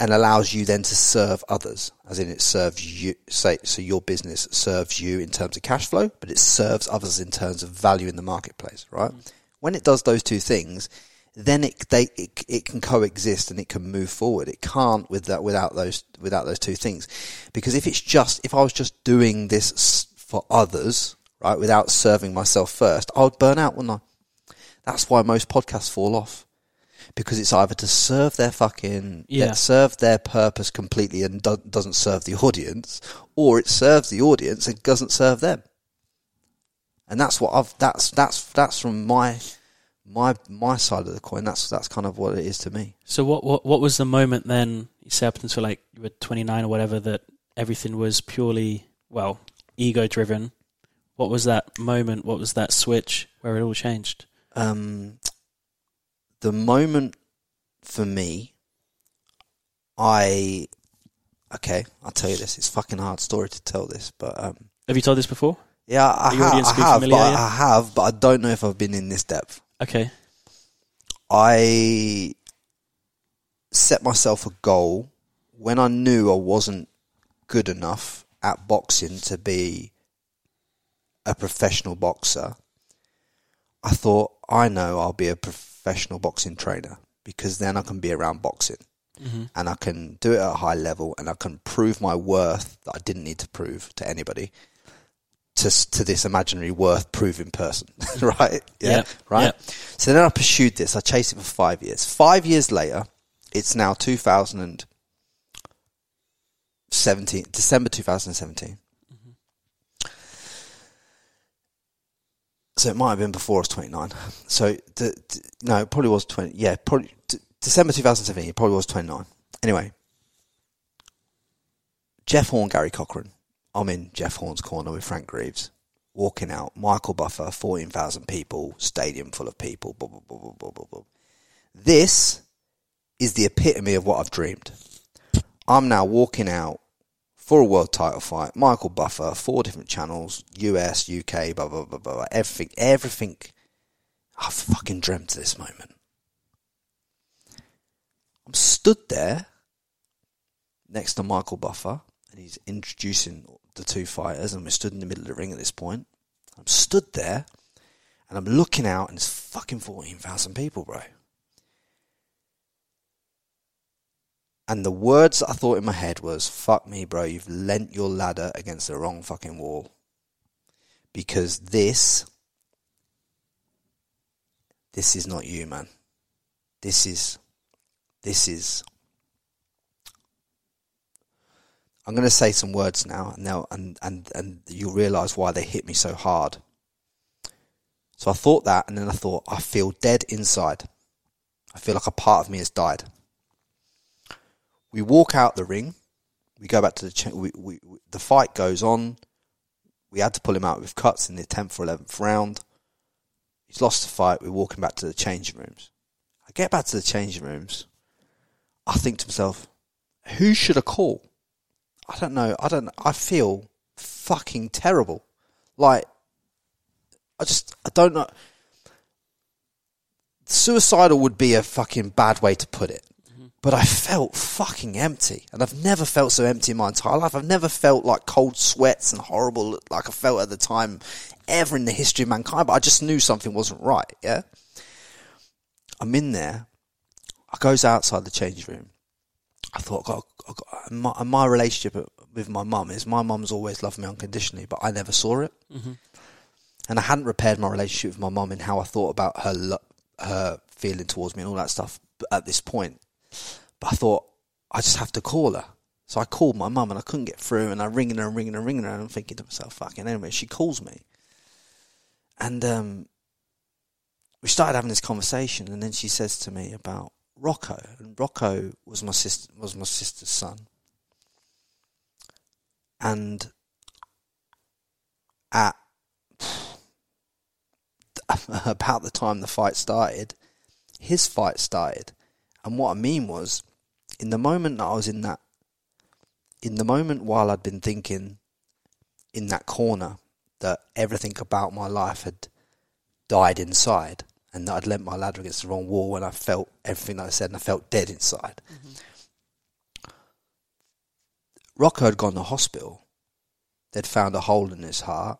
and allows you then to serve others, as in it serves you, say, so your business serves you in terms of cash flow, but it serves others in terms of value in the marketplace, right? Mm-hmm. When it does those two things, then it they it, it can coexist and it can move forward. It can't with that without those without those two things, because if it's just if I was just doing this for others, right, without serving myself first, I would burn out, wouldn't I? That's why most podcasts fall off because it's either to serve their fucking Yeah. serve their purpose completely and do- doesn't serve the audience, or it serves the audience and doesn't serve them. And that's what I've that's that's that's from my my my side of the coin. That's that's kind of what it is to me. So what what what was the moment then? You say up until like you were twenty nine or whatever that everything was purely well ego driven. What was that moment? What was that switch where it all changed? Um, the moment for me, I okay, I'll tell you this. It's a fucking hard story to tell this, but um, Have you told this before? yeah, I, ha- I have, familiar, but I, yeah? I have, but I don't know if I've been in this depth. Okay. I set myself a goal when I knew I wasn't good enough at boxing to be a professional boxer. I thought, I know I'll be a professional boxing trainer because then I can be around boxing mm-hmm. and I can do it at a high level and I can prove my worth that I didn't need to prove to anybody to, to this imaginary worth proving person, [laughs] mm-hmm. right? Yeah. Right. Yeah. So then I pursued this. I chased it for five years. Five years later, it's now 2017, December 2017. So it might have been before I was 29. So, the, the- no, it probably was 20. Yeah, probably d- December 2017. It probably was 29. Anyway, Jeff Horn, Gary Corcoran. I'm in Jeff Horn's corner with Frank Greaves. Walking out, Michael Buffer, 14,000 people, stadium full of people, blah, blah, blah, blah, blah, blah. This is the epitome of what I've dreamed. I'm now walking out for a world title fight. Michael Buffer, four different channels, US, UK, blah, blah, blah, blah, blah. Everything, everything. I've fucking dreamt this moment. I'm stood there next to Michael Buffer, and he's introducing the two fighters, and we're stood in the middle of the ring at this point. I'm stood there, and I'm looking out, and it's fucking 14,000 people, bro. And the words I thought in my head was, fuck me, bro, you've lent your ladder against the wrong fucking wall. Because this, this is not you, man. This is, this is, I'm going to say some words now, and and, and, and you'll realize why they hit me so hard. So I thought that, and then I thought, I feel dead inside. I feel like a part of me has died. We walk out the ring. We go back to the cha- we, we, we the fight goes on. We had to pull him out with cuts in the tenth or eleventh round. He's lost the fight. We're walking back to the changing rooms. I get back to the changing rooms. I think to myself, who should I call? I don't know. I don't. I feel fucking terrible. Like I just. I don't know. Suicidal would be a fucking bad way to put it but I felt fucking empty. And I've never felt so empty in my entire life. I've never felt like cold sweats and horrible like I felt at the time ever in the history of mankind, but I just knew something wasn't right, yeah? I'm in there. I goes outside the change room. I thought, God, I got, my, my relationship with my mum is my mum's always loved me unconditionally, but I never saw it. Mm-hmm. And I hadn't repaired my relationship with my mum in how I thought about her her feeling towards me and all that stuff at this point. But I thought, I just have to call her. So I called my mum and I couldn't get through and I'm ringing her and ringing her and ringing her and I'm thinking to myself, fucking anyway, she calls me. And um, we started having this conversation and then she says to me about Rocco. And Rocco was my sister was my sister's son. And at [laughs] about the time the fight started, his fight started. And what I mean was, in the moment that I was in that, in the moment while I'd been thinking in that corner that everything about my life had died inside and that I'd lent my ladder against the wrong wall and I felt everything that I said and I felt dead inside. Rocco had gone to hospital. They'd found a hole in his heart,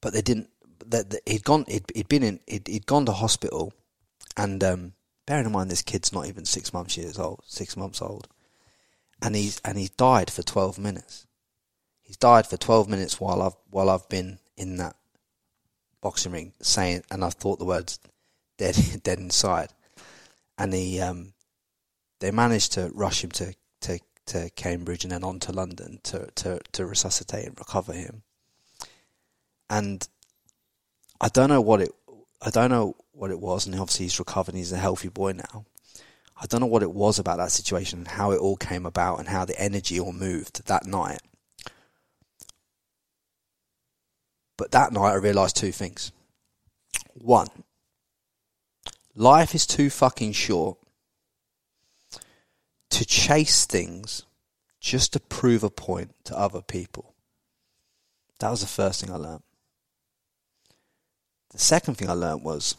but they didn't. That that he'd gone. He'd, he'd been in. He'd, he'd gone to hospital, and um, bearing in mind this kid's not even six months years old, six months old, and he's and he's died for twelve minutes. He's died for twelve minutes while I've while I've been in that boxing ring saying, and I've thought the words dead [laughs] dead inside, and he um, they managed to rush him to to to Cambridge and then on to London to to to resuscitate and recover him, and I don't know what it I don't know what it was, and obviously he's recovered. He's a healthy boy now. I don't know what it was about that situation and how it all came about and how the energy all moved that night. But that night I realised two things. One, life is too fucking short to chase things just to prove a point to other people. That was the first thing I learned. The second thing I learned was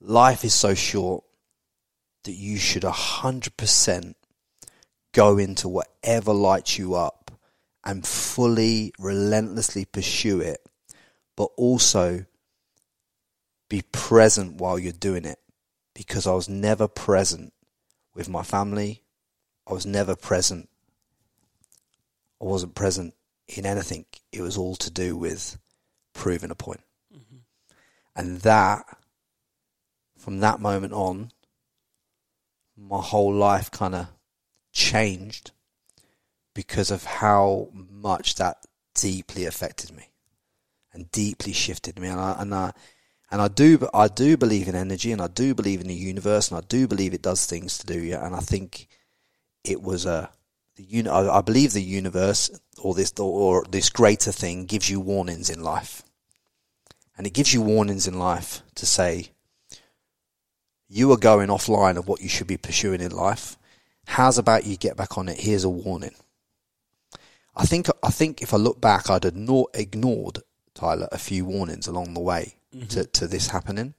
life is so short that you should 100% go into whatever lights you up and fully, relentlessly pursue it, but also be present while you're doing it. Because I was never present with my family. I was never present. I wasn't present in anything. It was all to do with proving a point. And that, from that moment on, my whole life kind of changed because of how much that deeply affected me and deeply shifted me. And I, and I, and I do, I do believe in energy and I do believe in the universe and I do believe it does things to do. Yeah. And I think it was a, the uni- I, I believe the universe or this, or this greater thing gives you warnings in life. And it gives you warnings in life to say, you are going offline of what you should be pursuing in life. How's about you get back on it? Here's a warning. I think I think if I look back, I'd ignore, ignored Tyler a few warnings along the way mm-hmm. to, to this happening,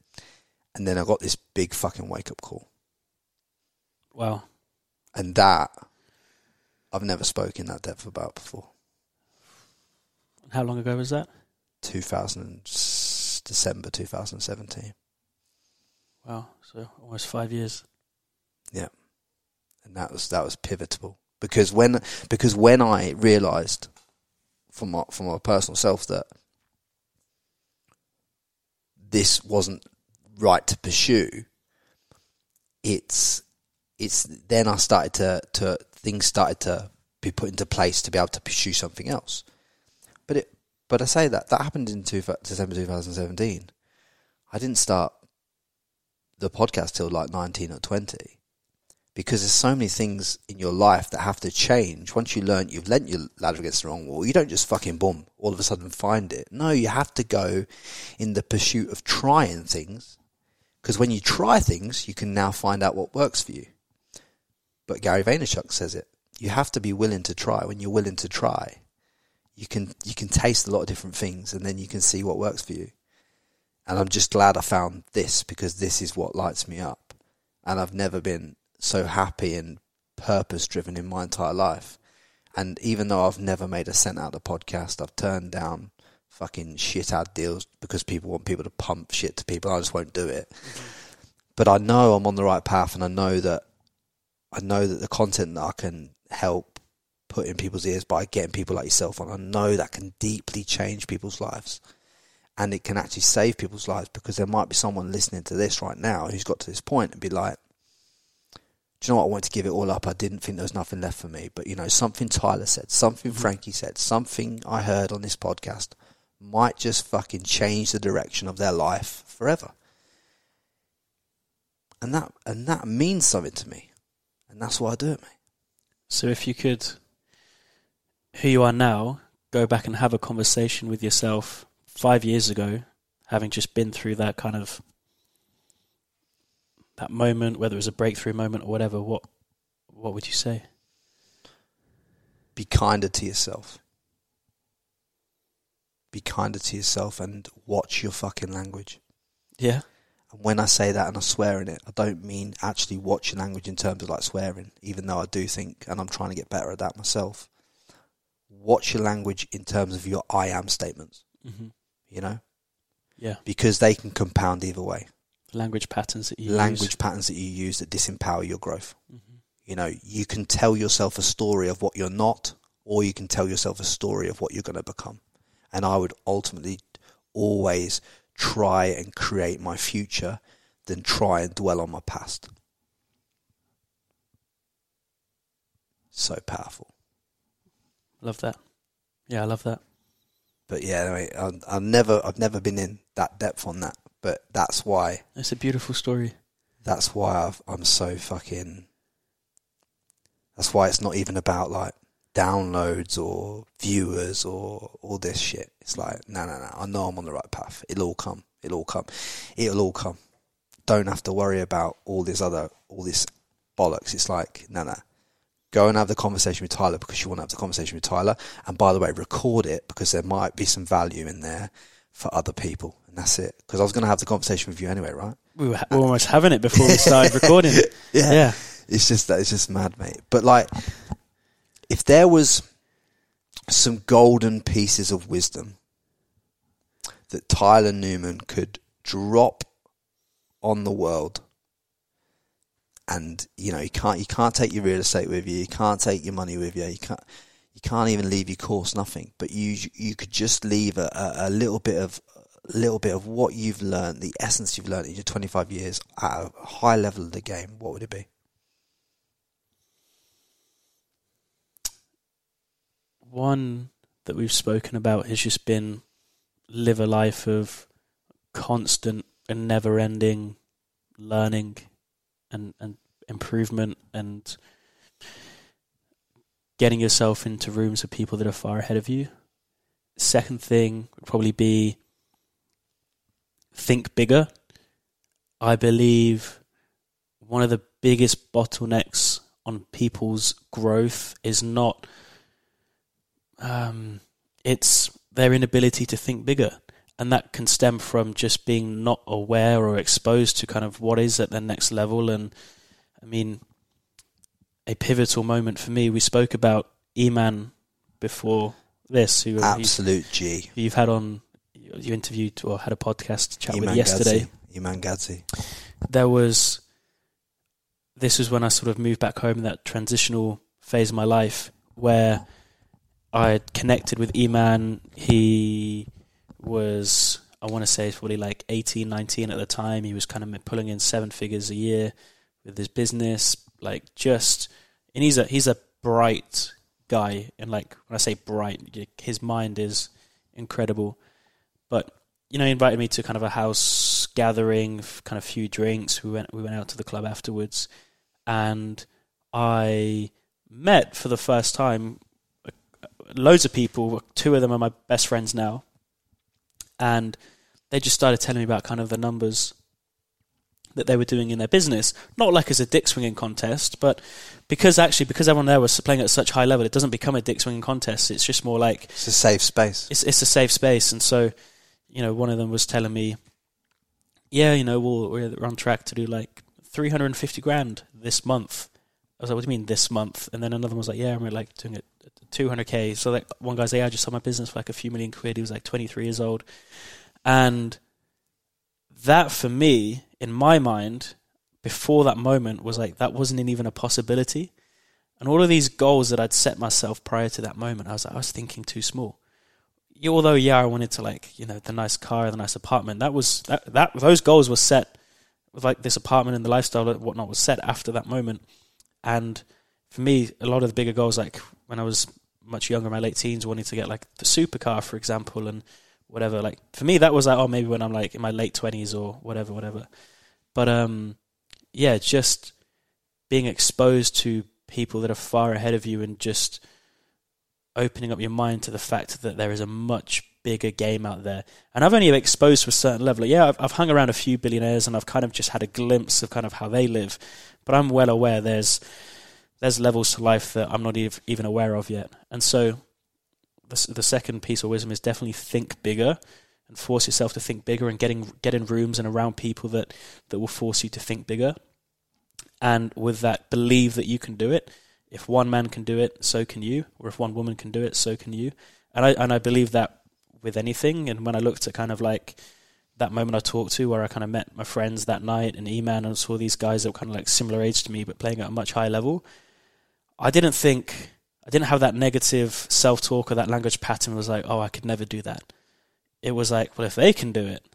and then I got this big fucking wake up call, Wow. and that I've never spoken that depth about before. How long ago was that? 2000 December 2017. Wow. So almost five years. Yeah, and that was that was pivotal because when because when I realised from my from my personal self that this wasn't right to pursue, it's it's then I started to to things started to be put into place to be able to pursue something else. But it but I say that that happened in two, December 2017. I didn't start the podcast till like 19 or 20 because there's so many things in your life that have to change. Once you learn you've lent your ladder against the wrong wall, you don't just fucking boom, all of a sudden find it. No, you have to go in the pursuit of trying things because when you try things, you can now find out what works for you. But Gary Vaynerchuk says it. You have to be willing to try. When you're willing to try, you can you can taste a lot of different things and then you can see what works for you. And I'm just glad I found this because this is what lights me up. And I've never been so happy and purpose driven in my entire life. And even though I've never made a cent out of the podcast, I've turned down fucking shit ad deals because people want people to pump shit to people. I just won't do it. Mm-hmm. But I know I'm on the right path and I know that I know that the content that I can help put in people's ears by getting people like yourself on, I know that can deeply change people's lives and it can actually save people's lives because there might be someone listening to this right now who's got to this point and be like, do you know what? I wanted to give it all up. I didn't think there was nothing left for me. But, you know, something Tyler said, something mm-hmm. Frankie said, something I heard on this podcast might just fucking change the direction of their life forever. And that, and that means something to me. And that's why I do it, mate. So if you could, who you are now, go back and have a conversation with yourself five years ago, having just been through that kind of that moment, whether it was a breakthrough moment or whatever, what what would you say? Be kinder to yourself. Be kinder to yourself and watch your fucking language. Yeah. And when I say that and I swear in it, I don't mean actually watch your language in terms of like swearing, even though I do think, and I'm trying to get better at that myself. Watch your language in terms of your I am statements, hmm you know, Yeah. because they can compound either way. Language patterns that you language use. patterns that you use that disempower your growth. Mhm. You know, you can tell yourself a story of what you're not, or you can tell yourself a story of what you're going to become. And I would ultimately always try and create my future than try and dwell on my past. So powerful. Love that. Yeah, I love that. But yeah, anyway, I, I've never, I've never been in that depth on that. But that's why It's a beautiful story. that's why I've, I'm so fucking. That's why it's not even about like downloads or viewers or all this shit. It's like, no, no, no. I know I'm on the right path. It'll all come. It'll all come. It'll all come. Don't have to worry about all this other, all this bollocks. It's like, no, no. Go and have the conversation with Tyler because you want to have the conversation with Tyler. And by the way, record it because there might be some value in there for other people. And that's it. Because I was going to have the conversation with you anyway, right? We were, we were almost having it before we started recording. [laughs] Yeah. Yeah. It's just that it's just mad, mate. But like, if there was some golden pieces of wisdom that Tyler Newman could drop on the world, and you know, you can't you can't take your real estate with you, you can't take your money with you, you can't you can't even leave your course, nothing. But you you could just leave a, a, a little bit of a little bit of what you've learned, the essence you've learned in your 25 years at a high level of the game. What would it be? One that we've spoken about has just been live a life of constant and never ending learning and, and improvement and getting yourself into rooms with people that are far ahead of you. Second thing would probably be think bigger. I believe one of the biggest bottlenecks on people's growth is not um, it's their inability to think bigger. And that can stem from just being not aware or exposed to kind of what is at the next level. And I mean, a pivotal moment for me, we spoke about Iman before this, who, Absolute G. you've had on, you interviewed or had a podcast chat with Iman yesterday. Gadzhi. Iman Gadzhi. There was, this was when I sort of moved back home in that transitional phase of my life where I connected with Iman. He was, I want to say, probably like 18, 19 at the time. He was kind of pulling in seven figures a year with his business, like just, and he's a he's a bright guy, and like when I say bright, his mind is incredible. But you know, he invited me to kind of a house gathering, kind of few drinks. We went we went out to the club afterwards, and I met for the first time loads of people. Two of them are my best friends now, and they just started telling me about kind of the numbers that they were doing in their business. Not like as a dick swinging contest, but because actually because everyone there was playing at such high level, it doesn't become a dick swinging contest. It's just more like It's a safe space. it's it's a safe space. And so, you know, one of them was telling me, yeah, you know, we'll, we're on track to do like 350 grand this month. I was like, what do you mean this month? And then another one was like, yeah, we're like doing it 200k. So like one guy's like, I just sold my business for like a few million quid. He was like 23 years old. And that for me, in my mind, before that moment was like, that wasn't even a possibility. And all of these goals that I'd set myself prior to that moment, I was like, I was thinking too small. Although yeah, I wanted to like you know the nice car, the nice apartment. That was that that those goals were set with like this apartment and the lifestyle and whatnot was set after that moment. And for me, a lot of the bigger goals, like when I was much younger, my late teens, wanting to get like the supercar, for example, and whatever. Like for me, that was like oh maybe when I'm like in my late twenties or whatever, whatever. But um, yeah, just being exposed to people that are far ahead of you and just opening up your mind to the fact that there is a much bigger game out there. And I've only exposed to a certain level. Yeah, I've, I've hung around a few billionaires and I've kind of just had a glimpse of kind of how they live. But I'm well aware there's there's levels to life that I'm not ev- even aware of yet. And so the, the second piece of wisdom is definitely think bigger and force yourself to think bigger and getting get in rooms and around people that, that will force you to think bigger. And with that, believe that you can do it. If one man can do it, so can you. Or if one woman can do it, so can you. And I and I believe that with anything. And when I looked at kind of like that moment I talked to where I kind of met my friends that night and Iman and saw these guys that were kind of like similar age to me but playing at a much higher level, I didn't think I didn't have that negative self talk or that language pattern was like, oh, I could never do that. It was like, well, if they can do it,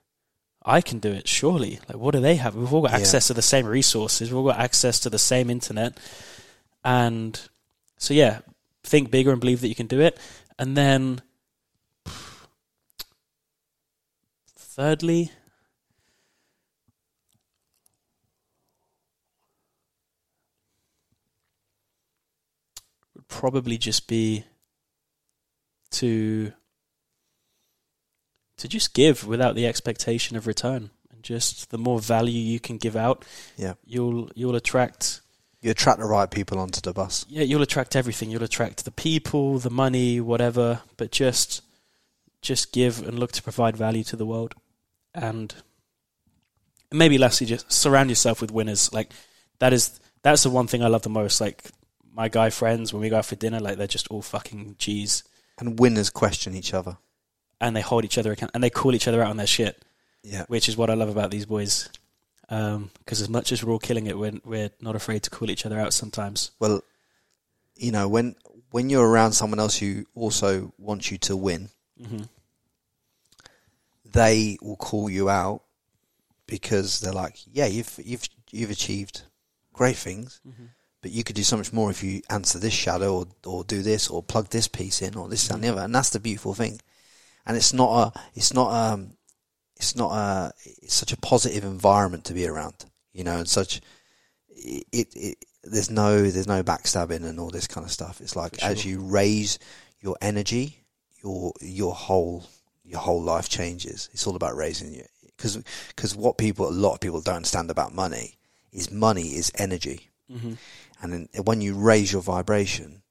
I can do it, surely. Like, what do they have? We've all got Yeah. access to the same resources, we've all got access to the same internet. And so, yeah, think bigger and believe that you can do it. And then, thirdly, would probably just be to to just give without the expectation of return. And just the more value you can give out, Yeah. you'll you'll attract You attract the right people onto the bus. yeah, you'll attract everything. You'll attract the people, the money, whatever. But just, just give and look to provide value to the world, and maybe lastly, just surround yourself with winners. Like that is that's the one thing I love the most. Like my guy friends when we go out for dinner, like they're just all fucking G's, And winners question each other. and they hold each other account and they call each other out on their shit, Yeah. which is what I love about these boys. Because as much as we're all killing it, we're we're not afraid to call each other out sometimes. Well, you know, when when you're around someone else who also wants you to win, hmm they will call you out because they're like, "Yeah, you've you've you've achieved great things, but you could do so much more if you answer this shadow or or do this or plug this piece in or this and the other." And that's the beautiful thing. And it's not a it's not um it's not a it's such a positive environment to be around, you know, and such it, it, it there's no there's no backstabbing and all this kind of stuff. It's like For as you raise your energy, your your whole your whole life changes. It's all about raising you because because what people a lot of people don't understand about money is money is energy, hmm and then when you raise your vibration,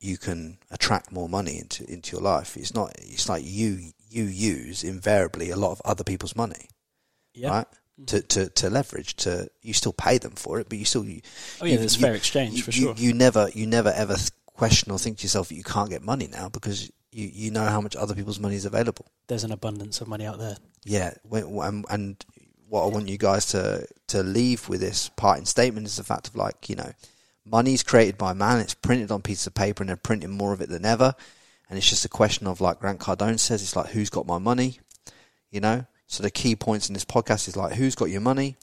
you can attract more money into into your life. It's not it's like you you use invariably a lot of other people's money, Yeah. right? Mm-hmm. To, to, to leverage to you still pay them for it, but you still you, Oh yeah, you- there's you- fair exchange for sure. You never, you never ever question or think to yourself that you can't get money now because you, you know how much other people's money is available. there's an abundance of money out there. Yeah, and what I want you guys to to leave with this parting statement is the fact of like you know, money is created by man. It's printed on pieces of paper, and they're printing more of it than ever. And it's just a question of like Grant Cardone says, it's like who's got my money, you know. So the key points in this podcast is like who's got your money.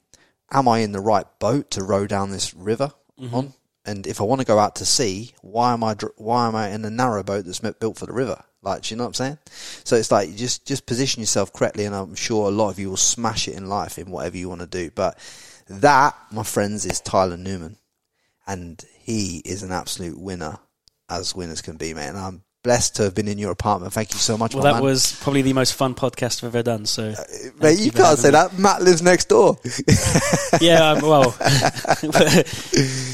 Am I in the right boat to row down this river mm-hmm. on? And if I want to go out to sea, why am I why am I in a narrow boat that's built for the river? Like, do you know what I'm saying? So it's like just just position yourself correctly, and I'm sure a lot of you will smash it in life in whatever you want to do. But that, my friends, is Tyler Newman, and he is an absolute winner, as winners can be, man. And I'm blessed to have been in your apartment. Thank you so much. Well, that man. was probably the most fun podcast I've ever done. So, Mate, you can't say me. that. Matt lives next door. [laughs] yeah, um, well, [laughs] [laughs]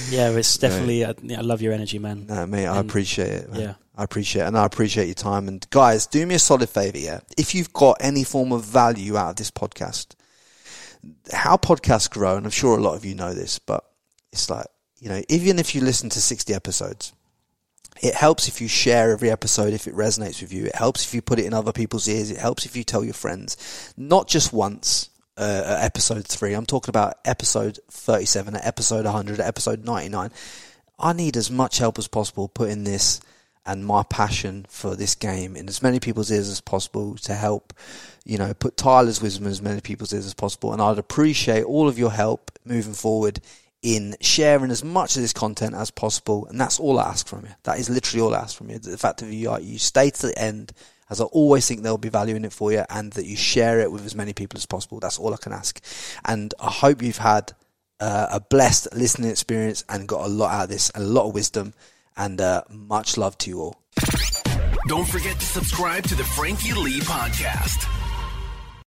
yeah, it's definitely. I, yeah, I love your energy, man. No, mate, I appreciate it. Man. yeah. I appreciate and I appreciate your time. And guys, do me a solid favor, yeah. If you've got any form of value out of this podcast, how podcasts grow, and I'm sure a lot of you know this, but it's like you know, even if you listen to 60 episodes, it helps if you share every episode if it resonates with you. It helps if you put it in other people's ears. It helps if you tell your friends, not just once. Uh, episode three, I'm talking about episode 37, episode 100, episode 99. I need as much help as possible putting this and my passion for this game in as many people's ears as possible to help, you know, put Tyler's wisdom in as many people's ears as possible. And I'd appreciate all of your help moving forward in sharing as much of this content as possible. And that's all I ask from you. That is literally all I ask from you. The fact that you, you stay to the end, as I always think there'll be value in it for you, and that you share it with as many people as possible. That's all I can ask. And I hope you've had uh, a blessed listening experience and got a lot out of this, a lot of wisdom, and uh, much love to you all. Don't forget to subscribe to the Frankie Lee podcast.